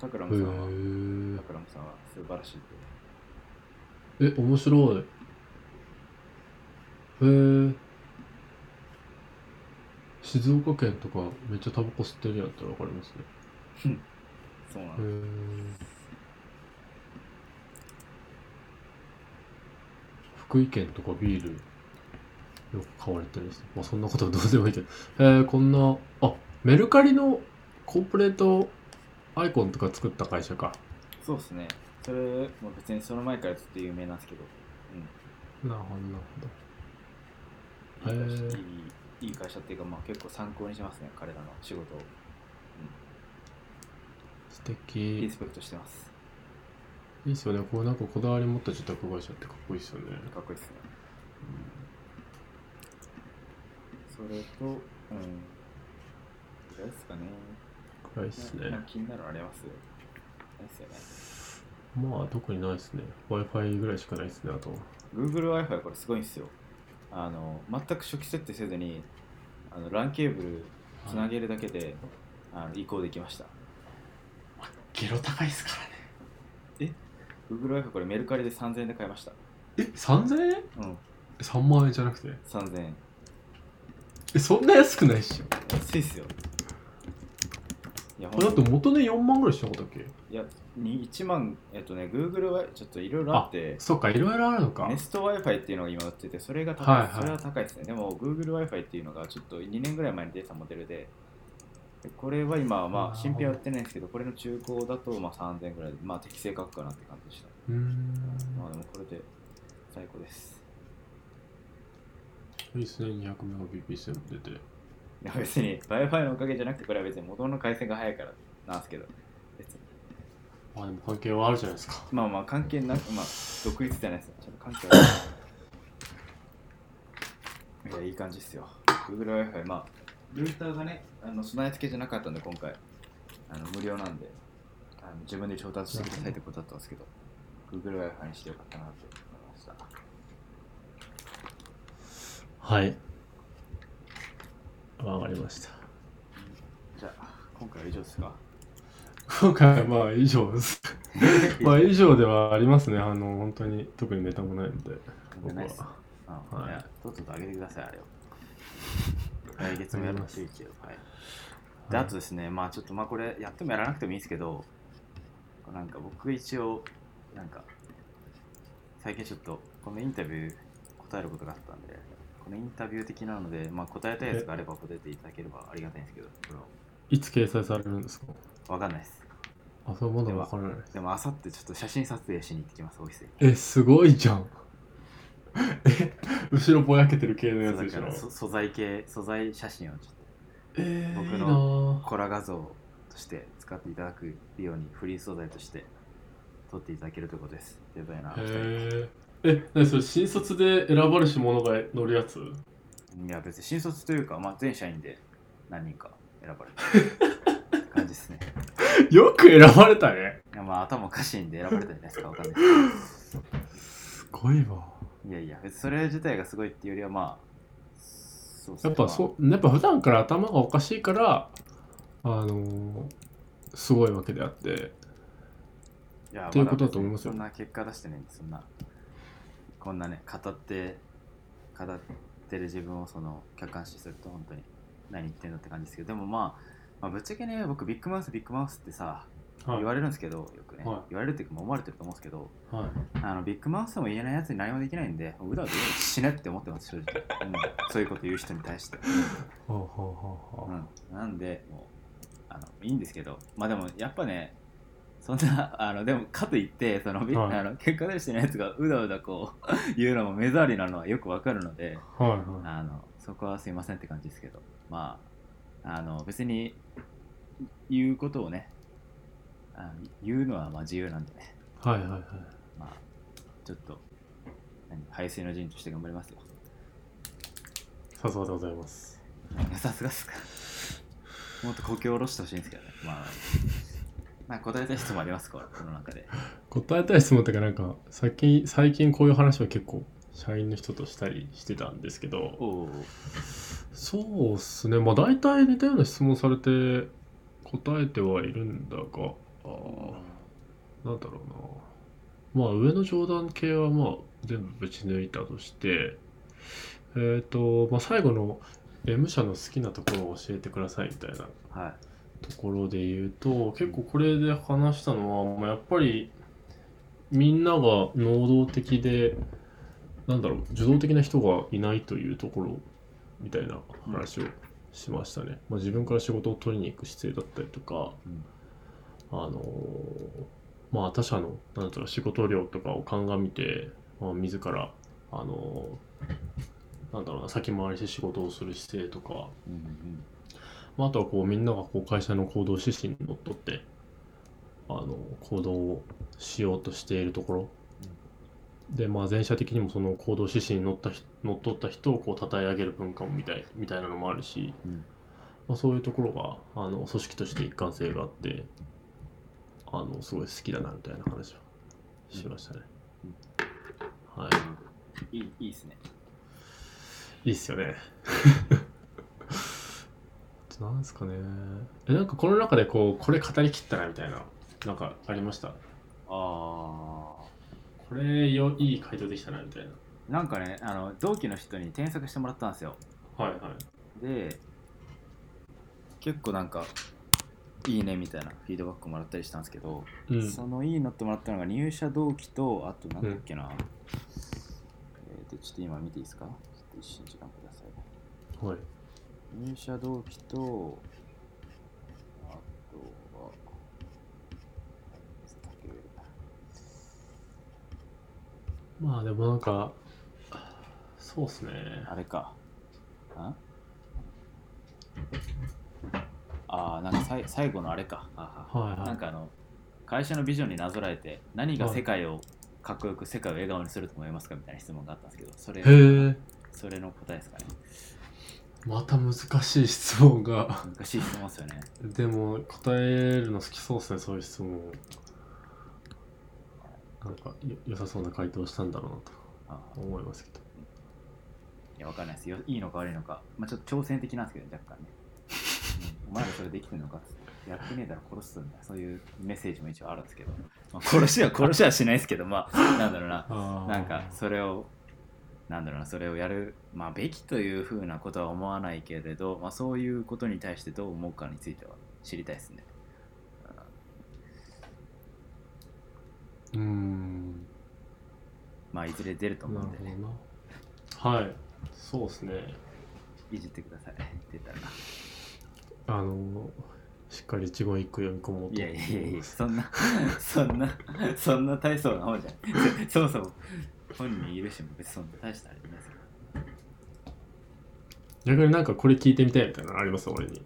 タクラへムさんはータ。クラムさんは素晴らしいえ、面白い。へー。静岡県とかめっちゃタバコ吸ってるやったらわかりますね。そうなんへですー。福井県とかビールよく買われてるんですね。まあそんなことはどうでもいいけど。えー、こんな、あ、メルカリのコーポレートアイコンとか作った会社か。そうですねそれも別にその前からずっと有名なんですけど、なるほど、なるほど。いいいい会社っていうか、まあ、結構参考にしますね彼らの仕事を素リ敵ス。ペクトしてますいいっすよね。こうなんかこだわり持った自宅会社ってかっこいいっすよね。かっこいいですねそれとうんぐらいですかねくらいっすね。気になるのありますないですよねまあ特にないっすね。Wi-Fi ぐらいしかないっすね、あと。Google Wi-Fi これすごいんですよあの全く初期設定せずにあの LAN ケーブルつなげるだけで、あの移行できましたゲロ高いっすからね。Google Wi-Fi これメルカリで3000円で買いましたえ、3000円？うん、?3 万円じゃなくて？3000円。え、そんな安くないっしょ。安いっすよ。いや、だって元値4万ぐらいしなかったっけ？いや、に1万、えっとね、Google はちょっといろいろあって、そっか、いろいろあるのか。Nest Wi-Fi っていうのが今売ってて、それが高い、はいはいそれは高いですね。でも、Google Wi-Fi っていうのがちょっと2年ぐらい前に出たモデルで、でこれは今はまあ新品は売ってないんですけど、これの中古だとまあ3000円ぐらいで、まあ適正価格かなって感じでした。うーん。まあでもこれで最高です。いいっすね、200メガ BPS も出て。いや別に Wi-Fi のおかげじゃなくて、これは別に元の回線が早いからなんですけど、別に。まあでも関係はあるじゃないですか。まあまあ関係なく、まあ独立じゃないですよ。ちょっと関係ある。いや、いい感じっすよ。Google Wi-Fi、まあ、ルーターがね、あの備え付けじゃなかったんで、今回、あの無料なんであの、自分で調達してくださいってことだったんですけど、Google Wi-Fi にしてよかったなと思いました。はい。わかりました。じゃあ、今回は以上ですか？今回はまあ以上です。まあ以上ではありますね。あの、本当に特にネタもないので。僕ないっすは。あはいとっとと上げてください、あれを。来月もやるらしいけど、はい。で、あとですね、まあちょっとまあこれやってもやらなくてもいいんですけど、なんか僕一応、なんか、最近ちょっとこのインタビュー答えることがあったんで、このインタビュー的なので、まあ答えたいやつがあれば答えていただければありがたいんですけど、いつ掲載されるんですか？はわかんないです。あ、それまだわからない。でもあさってちょっと写真撮影しに行ってきます、オフィスに。え、すごいじゃん。え、後ろぼやけてる系のやつでしょ？素材系素材写真をちょっとえー、僕のぁコラ画像として使っていただくようにフリー素材として撮っていただけるということです。デザイナーへえ。え、何それ新卒で選ばれし者が乗るやつ？いや別に新卒というか、まあ、全社員で何人か選ばれた 感じですね。よく選ばれたね。いやまあ頭おかしいんで選ばれたんじゃないですかわかんないすごいわ。いやいや。別にそれ自体がすごいっていうよりはまあそうやっぱそう、やっぱ普段から頭がおかしいから、あのーすごいわけであって。いやっていうことだと思いますよ。そんな結果出してねそんな。こんなね語って語ってる自分をその客観視すると本当に何言ってんのって感じですけど。でもまあ、まあ、ぶっちゃけね僕ビッグマウスビッグマウスってさ、はい言われるんですけどよくね、はい。言われるっていうかまあ思われてると思うんですけどはい。あのビッグマウスでも言えないやつに何もできないんでうだうだ死ねって思ってます正直、うん、そういうこと言う人に対して、ほうほうほうほう。うん、なんでもうあのいいんですけどまあでもやっぱねそんな あのでもかといってその、びはい。あの結果出してないやつがうだうだこう 言うのも目障りなのはよくわかるのではいはい。あのそこはすいませんって感じですけどまああの別に言うことをねあの言うのはまあ自由なんでね。はいはいはい。まあちょっと何排水の陣として頑張りますよ。さすがでございます。さすがっすか。もっと故郷を下ろしてほしいんですけどね。まあまあ答えたい質問ありますか？この中で。答えたい質問っていうかなんか最近最近こういう話を結構社員の人としたりしてたんですけど。おおそうっすね。まあ大体似たような質問されて答えてはいるんだがあー。なんだろうな。まあ上の上段系はまあ全部ぶち抜いたとしてえっ、と、まあ、最後の M 社の好きなところを教えてくださいみたいなはい。ところで言うと結構これで話したのは、まあ、やっぱりみんなが能動的でなんだろう受動的な人がいないというところみたいな話をしましたね。まあ、自分から仕事を取りに行く姿勢だったりとか、うんあのーまあ他者のなんだろう仕事量とかを鑑みて、まあ、自らあのーなんだろうな先回りして仕事をする姿勢とか、うんうんまあ、あとはこうみんながこう会社の行動指針にのっとってあの行動をしようとしているところ、でまあ全社的にもその行動指針にのったひのっとった人をこう称え上げる文化もみたいみたいなのもあるし、うん。まあ、そういうところがあの組織として一貫性があってあのすごい好きだなみたいな話をしましたね。はいいいいいですねいいっすよね。なんですかね。え、なんかこの中でこう、これ語りきったなみたいな、なんかありました？あこれよ、いい回答できたなみたいあなんかねあの同期の人に添削してもらったんですよな。はいはい。で結構なんかいいねみたいなフィードバックもらったりしたんですけど、うん。そのいいのってもらったのが入社同期とあとなんだっけな、えーとちょっと今見ていいですか？ちょっと一瞬時間くださいはい。入社同期とあとはまあでもなんか、そうっすね。あれかあ？あーなんかさい最後のあれか。あははいはい。なんかあの会社のビジョンになぞらえて何が世界をかっこよく世界を笑顔にすると思いますかみたいな質問があったんですけどそれへえ。それの答えですかね。また難しい質問が。難しい質問ですよね。でも答えるの好きそうっすね、そういう質問。なんかよ良さそうな回答をしたんだろうなとあ思いますけど。いやわかんないです。よいいのか悪いのか。まあちょっと挑戦的なんですけど若干ね、うんお前らそれできてんのかっつって。やってねえだろ殺すんだそういうメッセージも一応あるんですけど、まあ、殺しは殺しはしないですけどまあ なんだろうな。なんかそれをなんだろうなそれをやるまあべきというふうなことは思わないけれど、まあ、そういうことに対してどう思うかについては知りたいですね。うーん。まあいずれ出ると思なうんでね。はい。そうですね。いじってください。出たらあの、しっかり一言一句読み込もうといやいやいや。そんな そんなそんな大層な方じゃん。そもそも本人いるし別にそんな大したあれじゃないですよ。逆になんかこれ聞いてみたいみたいなのあります？俺に。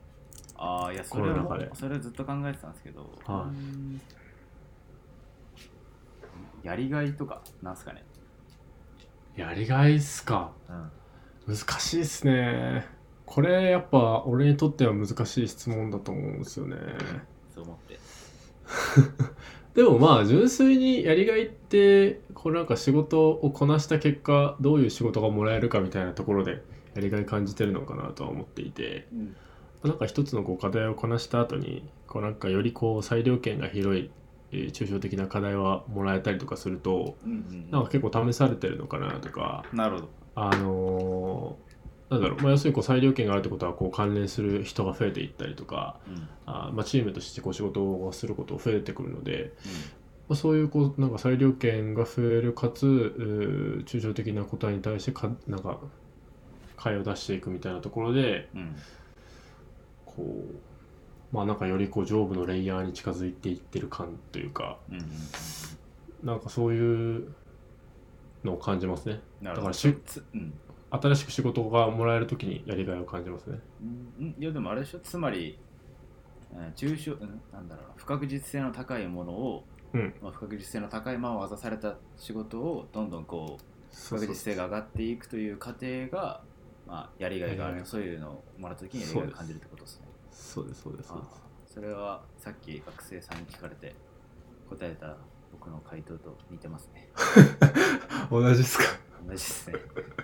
ああいやそれはそれはずっと考えてたんですけど、はやりがいとかなんすかね、やりがいっすか。うん、難しいっすねこれやっぱ俺にとっては難しい質問だと思うんですよね。そう思って。でもまあ純粋にやりがいってこれなんか仕事をこなした結果どういう仕事がもらえるかみたいなところでやりがい感じてるのかなとは思っていて。うん。なんか一つのこう課題をこなした後にこうなんかよりこう裁量権が広い、えー抽象的な課題はもらえたりとかするとうんうん。なんか結構試されてるのかなとか。なるほど。あのーなんだろう、まあ、要するにこう裁量権があるってことはこう関連する人が増えていったりとかうん。あー、まあ、チームとしてこう仕事をすること増えてくるので、まあ、そういうこうなんか裁量権が増えるかつ抽象的な答えに対してかなんか解を出していくみたいなところでうんうんこうまあなんかよりこう上部のレイヤーに近づいていってる感というかうんうんうんなんかそういうのを感じますね。だからしつうん新しく仕事がもらえるときにやりがいを感じますね。うんいやでもあれでしょ？つまり、うん、抽象、うん、なんだろうな。不確実性の高いものを、うん。まあ、不確実性の高いまま渡された仕事をどんどんこう不確実性が上がっていくという過程が、まあ、やりがいがあるそういうのをもらった時にやりがいを感じるってことですね。そうですそうですそうあです。それはさっき学生さんに聞かれて答えた僕の回答と似てますね。同じですか？同じですね。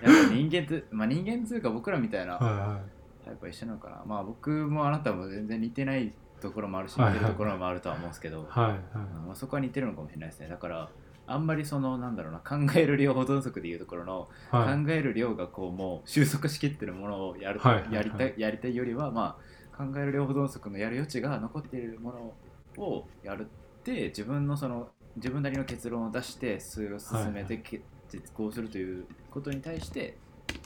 やっぱ人間って、まあ、人間っていうか僕らみたいなはタイプは一緒なのかな。まあ僕もあなたも全然似てないところもあるしはいはい。似てるところもあるとは思うんですけど、いはいはい。うんまあ、そこは似てるのかもしれないですね。だからあんまりそのなんだろうな考える量保存則でいうところの、はい。考える量がこうもう収束しきってるものをやる、はいはいはい。やりたいやりたいよりはまあ考える量保存則のやる余地が残っているものをやるって自分のその自分なりの結論を出してそれを進めてけ、実行するということに対して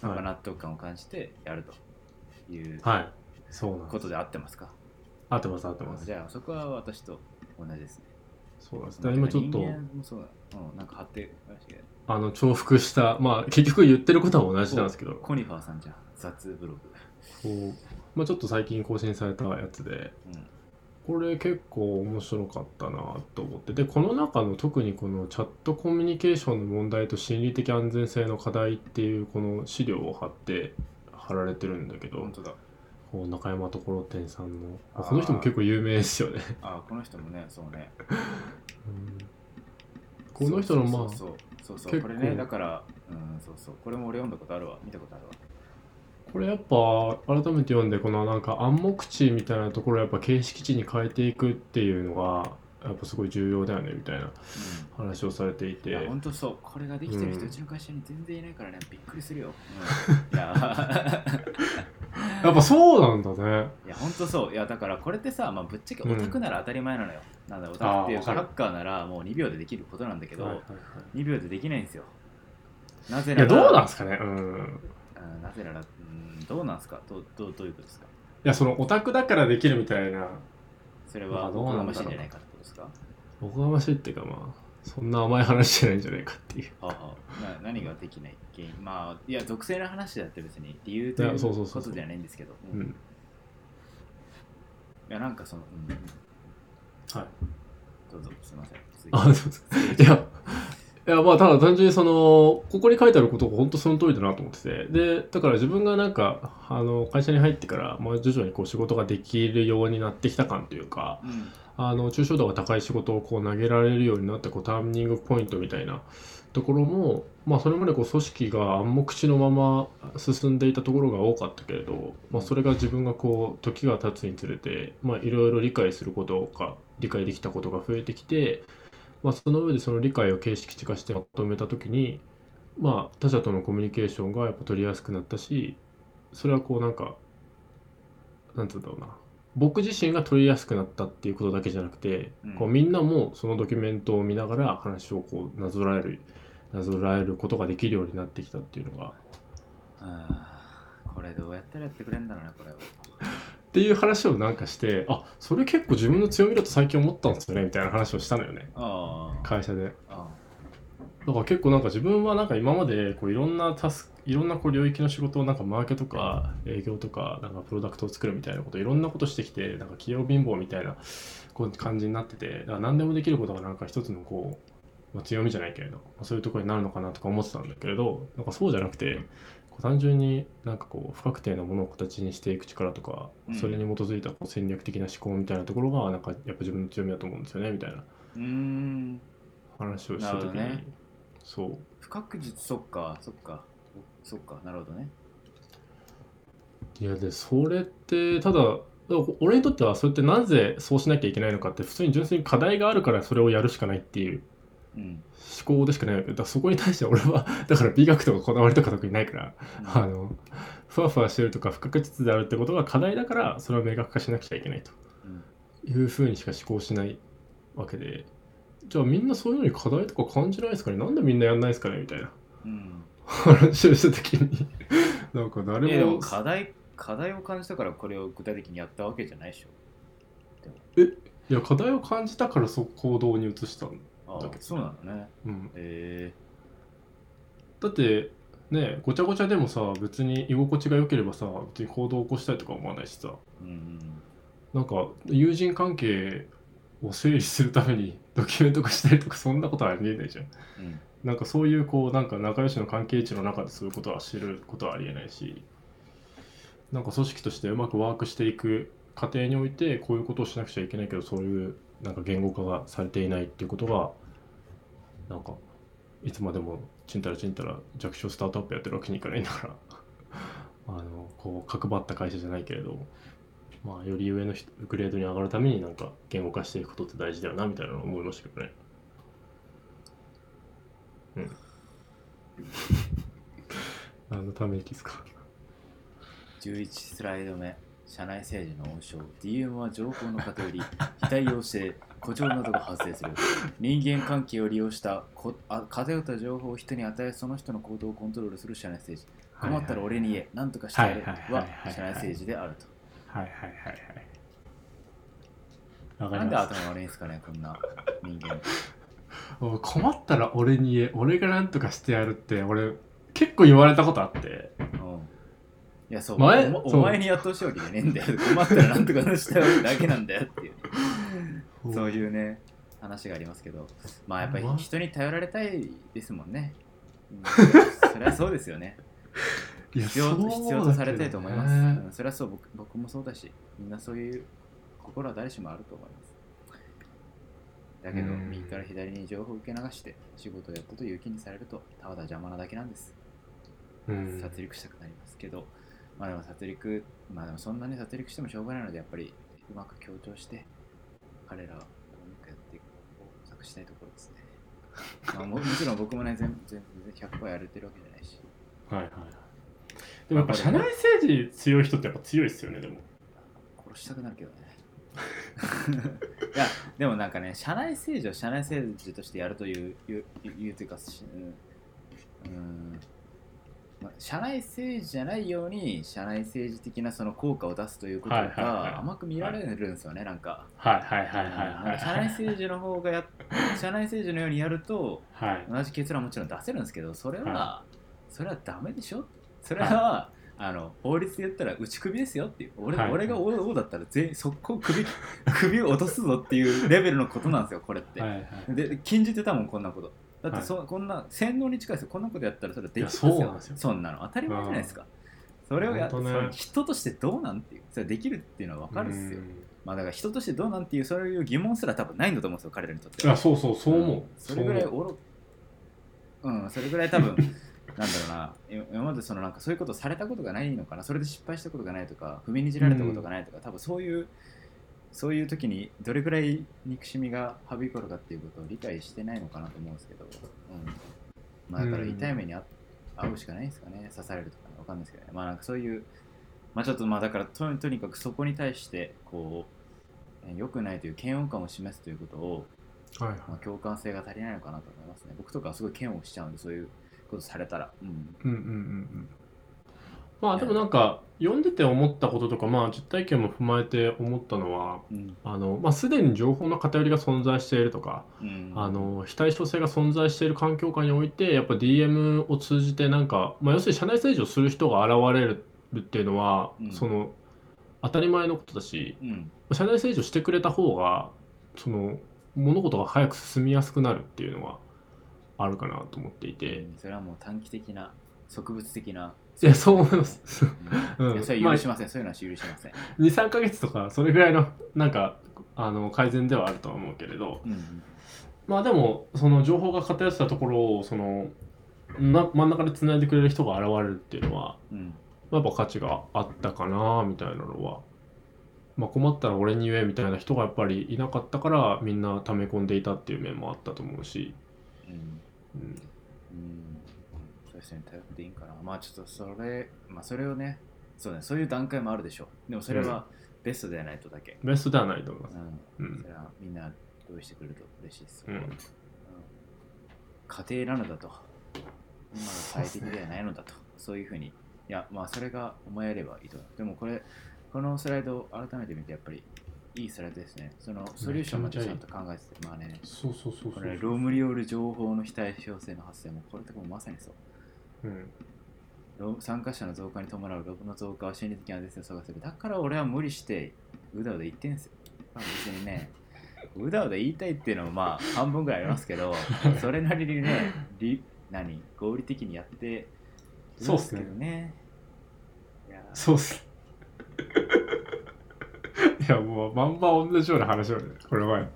なんかはい納得感を感じてやるというはい。そうなんです。ことで合ってますか、合ってます合ってます。じゃあそこは私と同じですね。そうなんです。だから今ちょっと人間もそうだ、うん、なんか貼ってましたけど。あの重複したまあ結局言ってることは同じなんですけど。こコニファーさんじゃん、雑ブログ。う、まあ、ちょっと最近更新されたやつでうんこれ結構面白かったなと思って。でこの中の特にこのチャットコミュニケーションの問題と心理的安全性の課題っていうこの資料を貼って貼られてるんだけど。本当だ。こう中山ところてんさんのこの人も結構有名ですよね、あ、この人もね、そうね。この人のまあそうそうそう。そう結構。これね、だから、うん、そうそう、これも俺読んだことあるわ、見たことあるわ。これやっぱ改めて読んでこのなんか暗黙知みたいなところをやっぱ形式値に変えていくっていうのがやっぱすごい重要だよねみたいな話をされていうん、本当そう、これができてる人、ううんちの会社に全然いないからね、びっくりするよ。うん、いや、やっぱそうなんだね。いや、本当そう。いや、だからこれってさ、まあ、ぶっちゃけオタクなら当たり前なのよ。なんだ、オタクっていうか、あーわかる。ハッカーならもう2秒でできることなんだけど、はいはいはい2秒でできないんですよ。なぜいなら、やどうなんすかね。うん。うんなぜなら、うん、どうなんすか？どうどうどういうことですか？いやそのオタクだからできるみたいな。それまはおこがあどうなんだろう。ましいんじゃないかってことですか？はおこがましいっていうかまあそんな甘い話じゃないんじゃないかっていう。あはあ、な何ができない原因？まあいや属性の話だって別に理由といいやそうそううそう。そうことではないんですけど。うん。いうん。やなんかその、うん、はい。どうぞすいません。続いてあそうですいやいやまあただ単純にそのここに書いてあることが本当その通りだなと思ってて。でだから自分がなんかあの会社に入ってから、まあ、徐々にこう仕事ができるようになってきた感というかうん。あの抽象度が高い仕事をこう投げられるようになってこうターニングポイントみたいなところも、まあ、それまでこう組織が暗黙知のまま進んでいたところが多かったけれど、まあ、それが自分がこう時が経つにつれてまあいろいろ理解することが理解できたことが増えてきて、まあ、その上でその理解を形式化してまとめた時に、まあ、他者とのコミュニケーションがやっぱ取りやすくなったしそれはこうなんかなんつうんだろうな。僕自身が取りやすくなったっていうことだけじゃなくて、うん。こうみんなもそのドキュメントを見ながら話をこうなぞらえるなぞらえることができるようになってきたっていうのが。あーこれどうやったらやってくれるんだろうねこれをっていう話をなんかしてあそれ結構自分の強みだと最近思ったんですよねみたいな話をしたのよね。会社で。あだから結構なんか自分はなんか今までこういろんなタスいろんなこう領域の仕事をなんかマーケとか営業とかなんかプロダクトを作るみたいなこといろんなことしてきてなんか器用貧乏みたいなこう感じになっててだから何でもできることがなんか一つのこう、まあ、強みじゃないけれど、まあ、そういうところになるのかなとか思ってたんだけれどなんかそうじゃなくて単純になんかこう不確定なものを形にしていく力とか、うん。それに基づいたこう戦略的な思考みたいなところがなんかやっぱ自分の強みだと思うんですよねみたいな。話をした時に、ね。そう。不確実そっかそっか。そっかなるほどね。いやでそれってただ俺にとってはそれってなぜそうしなきゃいけないのかって普通に純粋に課題があるからそれをやるしかないっていううん、思考でしかないわけ。だからそこに対して俺は だから美学とかこだわりとか特にないから、うん。あのふわふわしてるとか不確実であるってことが課題だからそれを明確化しなくちゃいけないとうん。いうふうにしか思考しないわけで。じゃあみんなそういうのに課題とか感じないですかね？なんでみんなやんないですかね？みたいな。うん。話をした時に。なんか誰も課題課題を感じたからこれを具体的にやったわけじゃないでしょ。いや課題を感じたからそう行動に移したんあだけどそうなのね。うん、え。だってねごちゃごちゃでもさ別に居心地が良ければさ別に行動を起こしたいとか思わないしさ。ー、うん。なんか友人関係を整理するために ドキュメント化したりとかそんなことはありえないじゃん。うん。なんかそういうこうなんか仲良しの関係値の中でそういうことは知ることはありえないしなんか組織としてうまくワークしていく過程においてこういうことをしなくちゃいけないけどそういうなんか言語化がされていないっていうことがなんかいつまでもちんたらちんたら弱小スタートアップやってるわけにいかないんだから あのこう角張った会社じゃないけれどまあより上の人グレードに上がるためになんか言語化していくことって大事だよなみたいなのを思いましたけどね。うん。何のため息ですか？11スライド目社内政治の王将 DM は情報の偏り非対応して誇張などが発生する人間関係を利用したこあ偏った情報を人に与えその人の行動をコントロールする社内政治困ったら俺に言え何とかしてやるは社内政治であるとはいはいはいはい。なんで。頭悪いんですかねこんな人間お 困ったら俺に言え、俺が何とかしてやるって、俺、結構言われたことあって。やそう前おそう。お前にやってほしいわけじゃねえんだよ。困ったらなんとかしてやるだけなんだよっていう。そう。いうね話がありますけど。まあやっぱりま人に頼られたいですもんね、うん。それはそうですよね。必要必要とされたいと思います、それはそう僕僕もそうだしみんなそういう心は誰しもあると思います。だけどうん。右から左に情報を受け流して仕事をやったという気にされるとただ邪魔なだけなんです。うん。殺戮したくなりますけど、まあでも殺戮、まあでもそんなに殺戮してもしょうがないので、やっぱりうまく強調して、彼らをうまくやっていく方を策したいところですね。まあももちろん僕もね、全全然100%やれてるわけじゃないし、はいはいはい。でもやっぱ社内政治強い人ってやっぱ強いですよね、でも。殺したくなるけどね。いや、でもなんかね、社内政治を社内政治としてやるという、いういうというか、しうん、うんまあ社内政治じゃないように社内政治的なその効果を出すということが甘く見られるんですよね、なんか。はいはいはいはい。社内政治の方がや 社内政治のようにやるとはい。同じ結論はもちろん出せるんですけどそれは、はそれはダメでしょ？それは、あの法律で言ったら打ち首ですよっていう。俺,、はい。俺が王王だったら全員速攻首首を落とすぞっていうレベルのことなんですよこれって、はいはい。で禁じてたもんこんなことだってはい。そ、こんな洗脳に近いですよ。こんなことやったらそれはできますよ。そうなんですよ。そんなの当たり前じゃないですか。それをやっね。人としてどうなんていうそれできるっていうのは分かるっすよ。うん。まあだから人としてどうなんていうそういう疑問すら多分ないんだと思うんですよ彼らにとっていや、そうそう、そう思う。それぐらいおろうん。それぐらい多分なんだろうな。今今までそのなんかそういうことされたことがないのかな。それで失敗したことがないとか踏みにじられたことがないとか、多分そういうそういう時にどれぐらい憎しみがはびこるかっていうことを理解してないのかなと思うんですけど、うんまあ、だから痛い目にあ遭うしかないですかね刺されるとかねわかんないですけどねまあなんかそういうまあちょっとまあだからととにかくそこに対してこうえー良くないという嫌悪感を示すということをはいはいまあ、共感性が足りないのかなと思いますね。僕とかはすごい嫌悪しちゃうんで、そういうことされたら。うん。うんうんうんうん。まあでもなんか読んでて思ったこととかまあ実体験も踏まえて思ったのはうん。あの、まあ、すでに情報の偏りが存在しているとかうん。あの非対称性が存在している環境下においてやっぱ DM を通じてなんか、まあ、要するに社内政治をする人が現れるっていうのは、うん。その当たり前のことだしうん。社内政治をしてくれた方がその物事が早く進みやすくなるっていうのはあるかなと思っていて、それはもう短期的な植物的ないやそう思います。うん。うん。いやそれは許しません、そういうのは許しません、23ヶ月とかそれぐらいのなんかあの改善ではあるとは思うけれど。うんまあでもその情報が偏ってたところをそのな真ん中でつないでくれる人が現れるっていうのはうん。やっぱ価値があったかなみたいなのは、まあ、困ったら俺に言えみたいな人がやっぱりいなかったからみんな溜め込んでいたっていう面もあったと思うし、うん。うん、うんそうですね頼っていいんかな。まあちょっとそれまあそれをねそうねそういう段階もあるでしょう。でもそれはベストではないとだけ、ベストではないと思います。うん。うん。それはみんな同意してくれると嬉しいです、うん。家庭なのだと。今の最適ではないのだと。そういうふうに。いやまあそれが思えればいいと思う。でもこれこのスライドを改めて見てやっぱりいいスライドですね。そのソリューションまでちゃんと考えててまあね。そうそうそうそうこれロムによる情報の非対称性の発生もこれとかもまさにそう参加者の増加に伴うロブの増加は心理的なデスを探せる。だから俺は無理してうだうだ言ってんすよ、まあ、別にねうだうだ言いたいっていうのもまあ半分ぐらいありますけど それなりにねり何？合理的にやってるんですけどね。いやそうっす。いやもうまんま同じような話をね、これ前。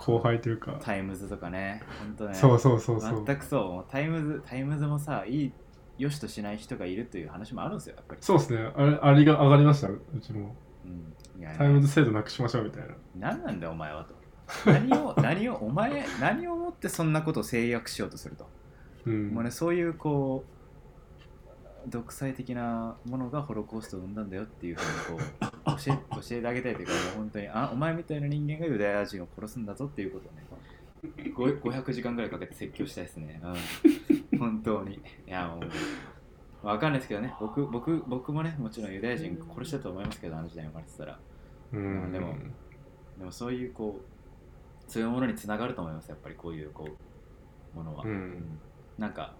後輩というか。タイムズとかね本当ねそうそうそうそう。全くそうタイムズタイムズもさいい良しとしない人がいるという話もあるんですよやっぱり、そうですね。あれ、あれが上がりました、うちも。うん、いやねタイムズ制度なくしましょうみたいな。何なんだよお前はと何を 何をお前何をもってそんなことを制約しようとすると、うん。もうねそういうこう独裁的なものがホロコーストを生んだんだよっていうふうにこう 教え教えてあげたいというかもう本当にあお前みたいな人間がユダヤ人を殺すんだぞっていうことをね。ご500時間ぐらいかけて説教したいですね、うん、本当に。いやもうわかんないですけどね。僕僕僕もねもちろんユダヤ人殺したと思いますけどあの時代生まれてたら。うん。でもでもそういうこうそういうものにつながると思いますやっぱりこういうこうものは、うん。なんか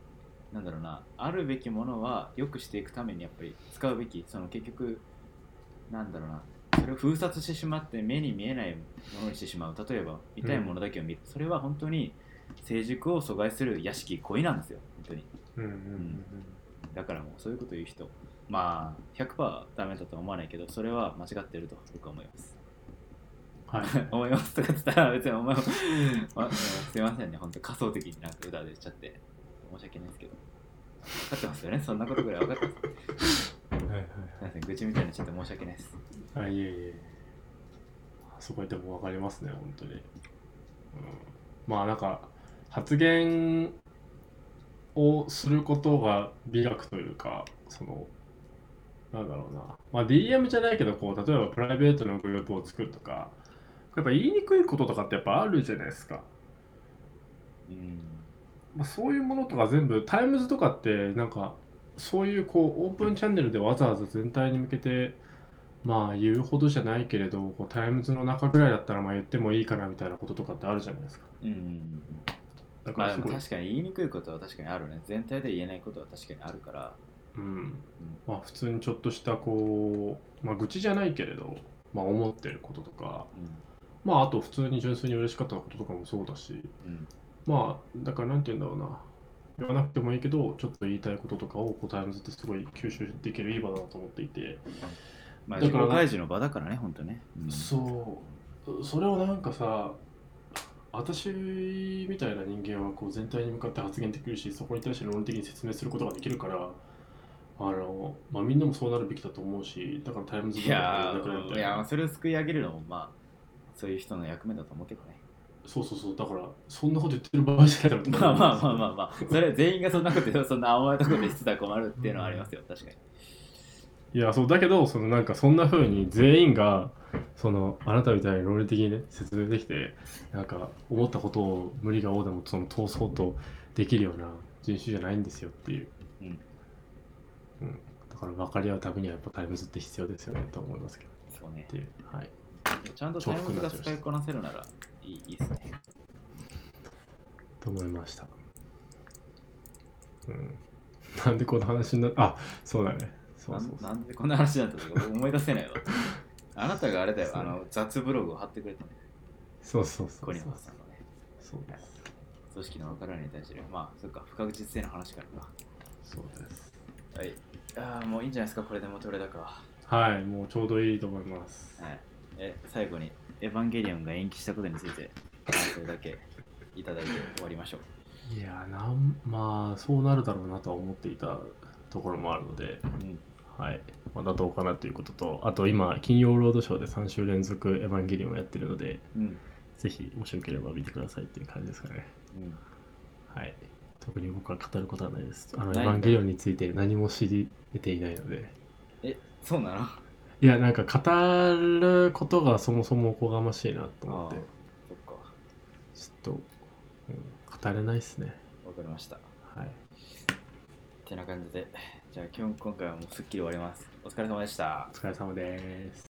なんだろうなあるべきものは良くしていくためにやっぱり使うべき。その結局なんだろうなそれを封殺してしまって目に見えないものにしてしまう。例えば痛いものだけを見る、それは本当に成熟を阻害する屋敷恋なんですよ。本当に。うんうんだからもうそういうこと言う人。まあ100%ダメだとは思わないけどそれは間違ってると僕は思います。はい。思いますとか言ったら別にお前も、まあ、すいませんね、本当仮想的になんかうだで言っちゃって申し訳ないですけど。分かってますよね、そんなことぐらい分かってます。はいはいすいません、愚痴みたいにちょっと申し訳ないです。はい。あ、いえいえ。そこでも分かりますね、本当に。うん、まあなんか、発言をすることが美学というか、その、なんだろうな。まあ DM じゃないけど、こう、例えばプライベートのグループを作るとか、やっぱ言いにくいこととかってやっぱあるじゃないですか。うん。まあ、そういうものとか全部タイムズとかってなんかそういうこうオープンチャンネルでわざわざ全体に向けてまあ言うほどじゃないけれどこうタイムズの中ぐらいだったらまあ言ってもいいかなみたいなこととかってあるじゃないですかうん。だからまあ確かに言いにくいことは確かにあるね。全体で言えないことは確かにあるから。うんまあ普通にちょっとしたこうまあ愚痴じゃないけれどまあ思ってることとかうまああと普通に純粋に嬉しかったこととかもそうだしん。うん。まあだからなんて言うんだろうな。言わなくてもいいけどちょっと言いたいこととかをこうタイムズってすごい吸収できるいい場だなと思っていて。まあ、だから自己開示の場だからね、本当ね。うん。そう。それをなんかさ私みたいな人間はこう全体に向かって発言できるしそこに対して論理的に説明することができるからあの、まあ、みんなもそうなるべきだと思うしだからタイムズいやいやーそれをすくい上げるのも、まあ、そういう人の役目だと思うけどね。そうそうそうだからそんなこと言ってる場合じゃないだろうとまあまあまあまあまあ、それ全員がそんなこと言うそんな甘いところで言ってたら困るっていうのはありますよ、確かに。いやそうだけどそのなんかそんな風に全員がそのあなたみたいに論理的にね説明できてなんか思ったことを無理が応でもその通そうとできるような人種じゃないんですよっていう、うんうん、だかから分かり合うためにはやっぱタイムズって必要ですよねと思いますけど。そうねっ。ていう。はい。ちゃんとタイムズが使いこなせるならいいですね。と思いました。うん。なんでこの話になあそうだね。そうそうそう。なんなんでこんな話になったのか思い出せないわ。あなたがあれだよ、あの雑ブログを貼ってくれたのそうそうそうコニそうマスさんのね。そうです。組織の分からないに対する、まあ、そっか、不確実性の話からか。そうです。はい。ああ、もういいんじゃないですか、これでも取れたか。はい、もうちょうどいいと思います。はい。え、最後に、エヴァンゲリオンが延期したことについて、感想だけいただいて終わりましょう。いやなんまあそうなるだろうなとは思っていたところもあるので、うん。はい、まだどうかなということとあと今金曜ロードショーで3週連続エヴァンゲリオンをやってるのでうん。ぜひもしよければ見てくださいっていう感じですかねうん。はい特に僕は語ることはないですあのエヴァンゲリオンについて何も知り得ていないのでえ、そうなの？いやなんか語ることがそもそもおこがましいなと思ってそっか。ちょっと、うん、語れないっすねわかりました。はいてな感じで、じゃあ今日今回はもうすっきり終わります。お疲れ様でしたお。疲れ様です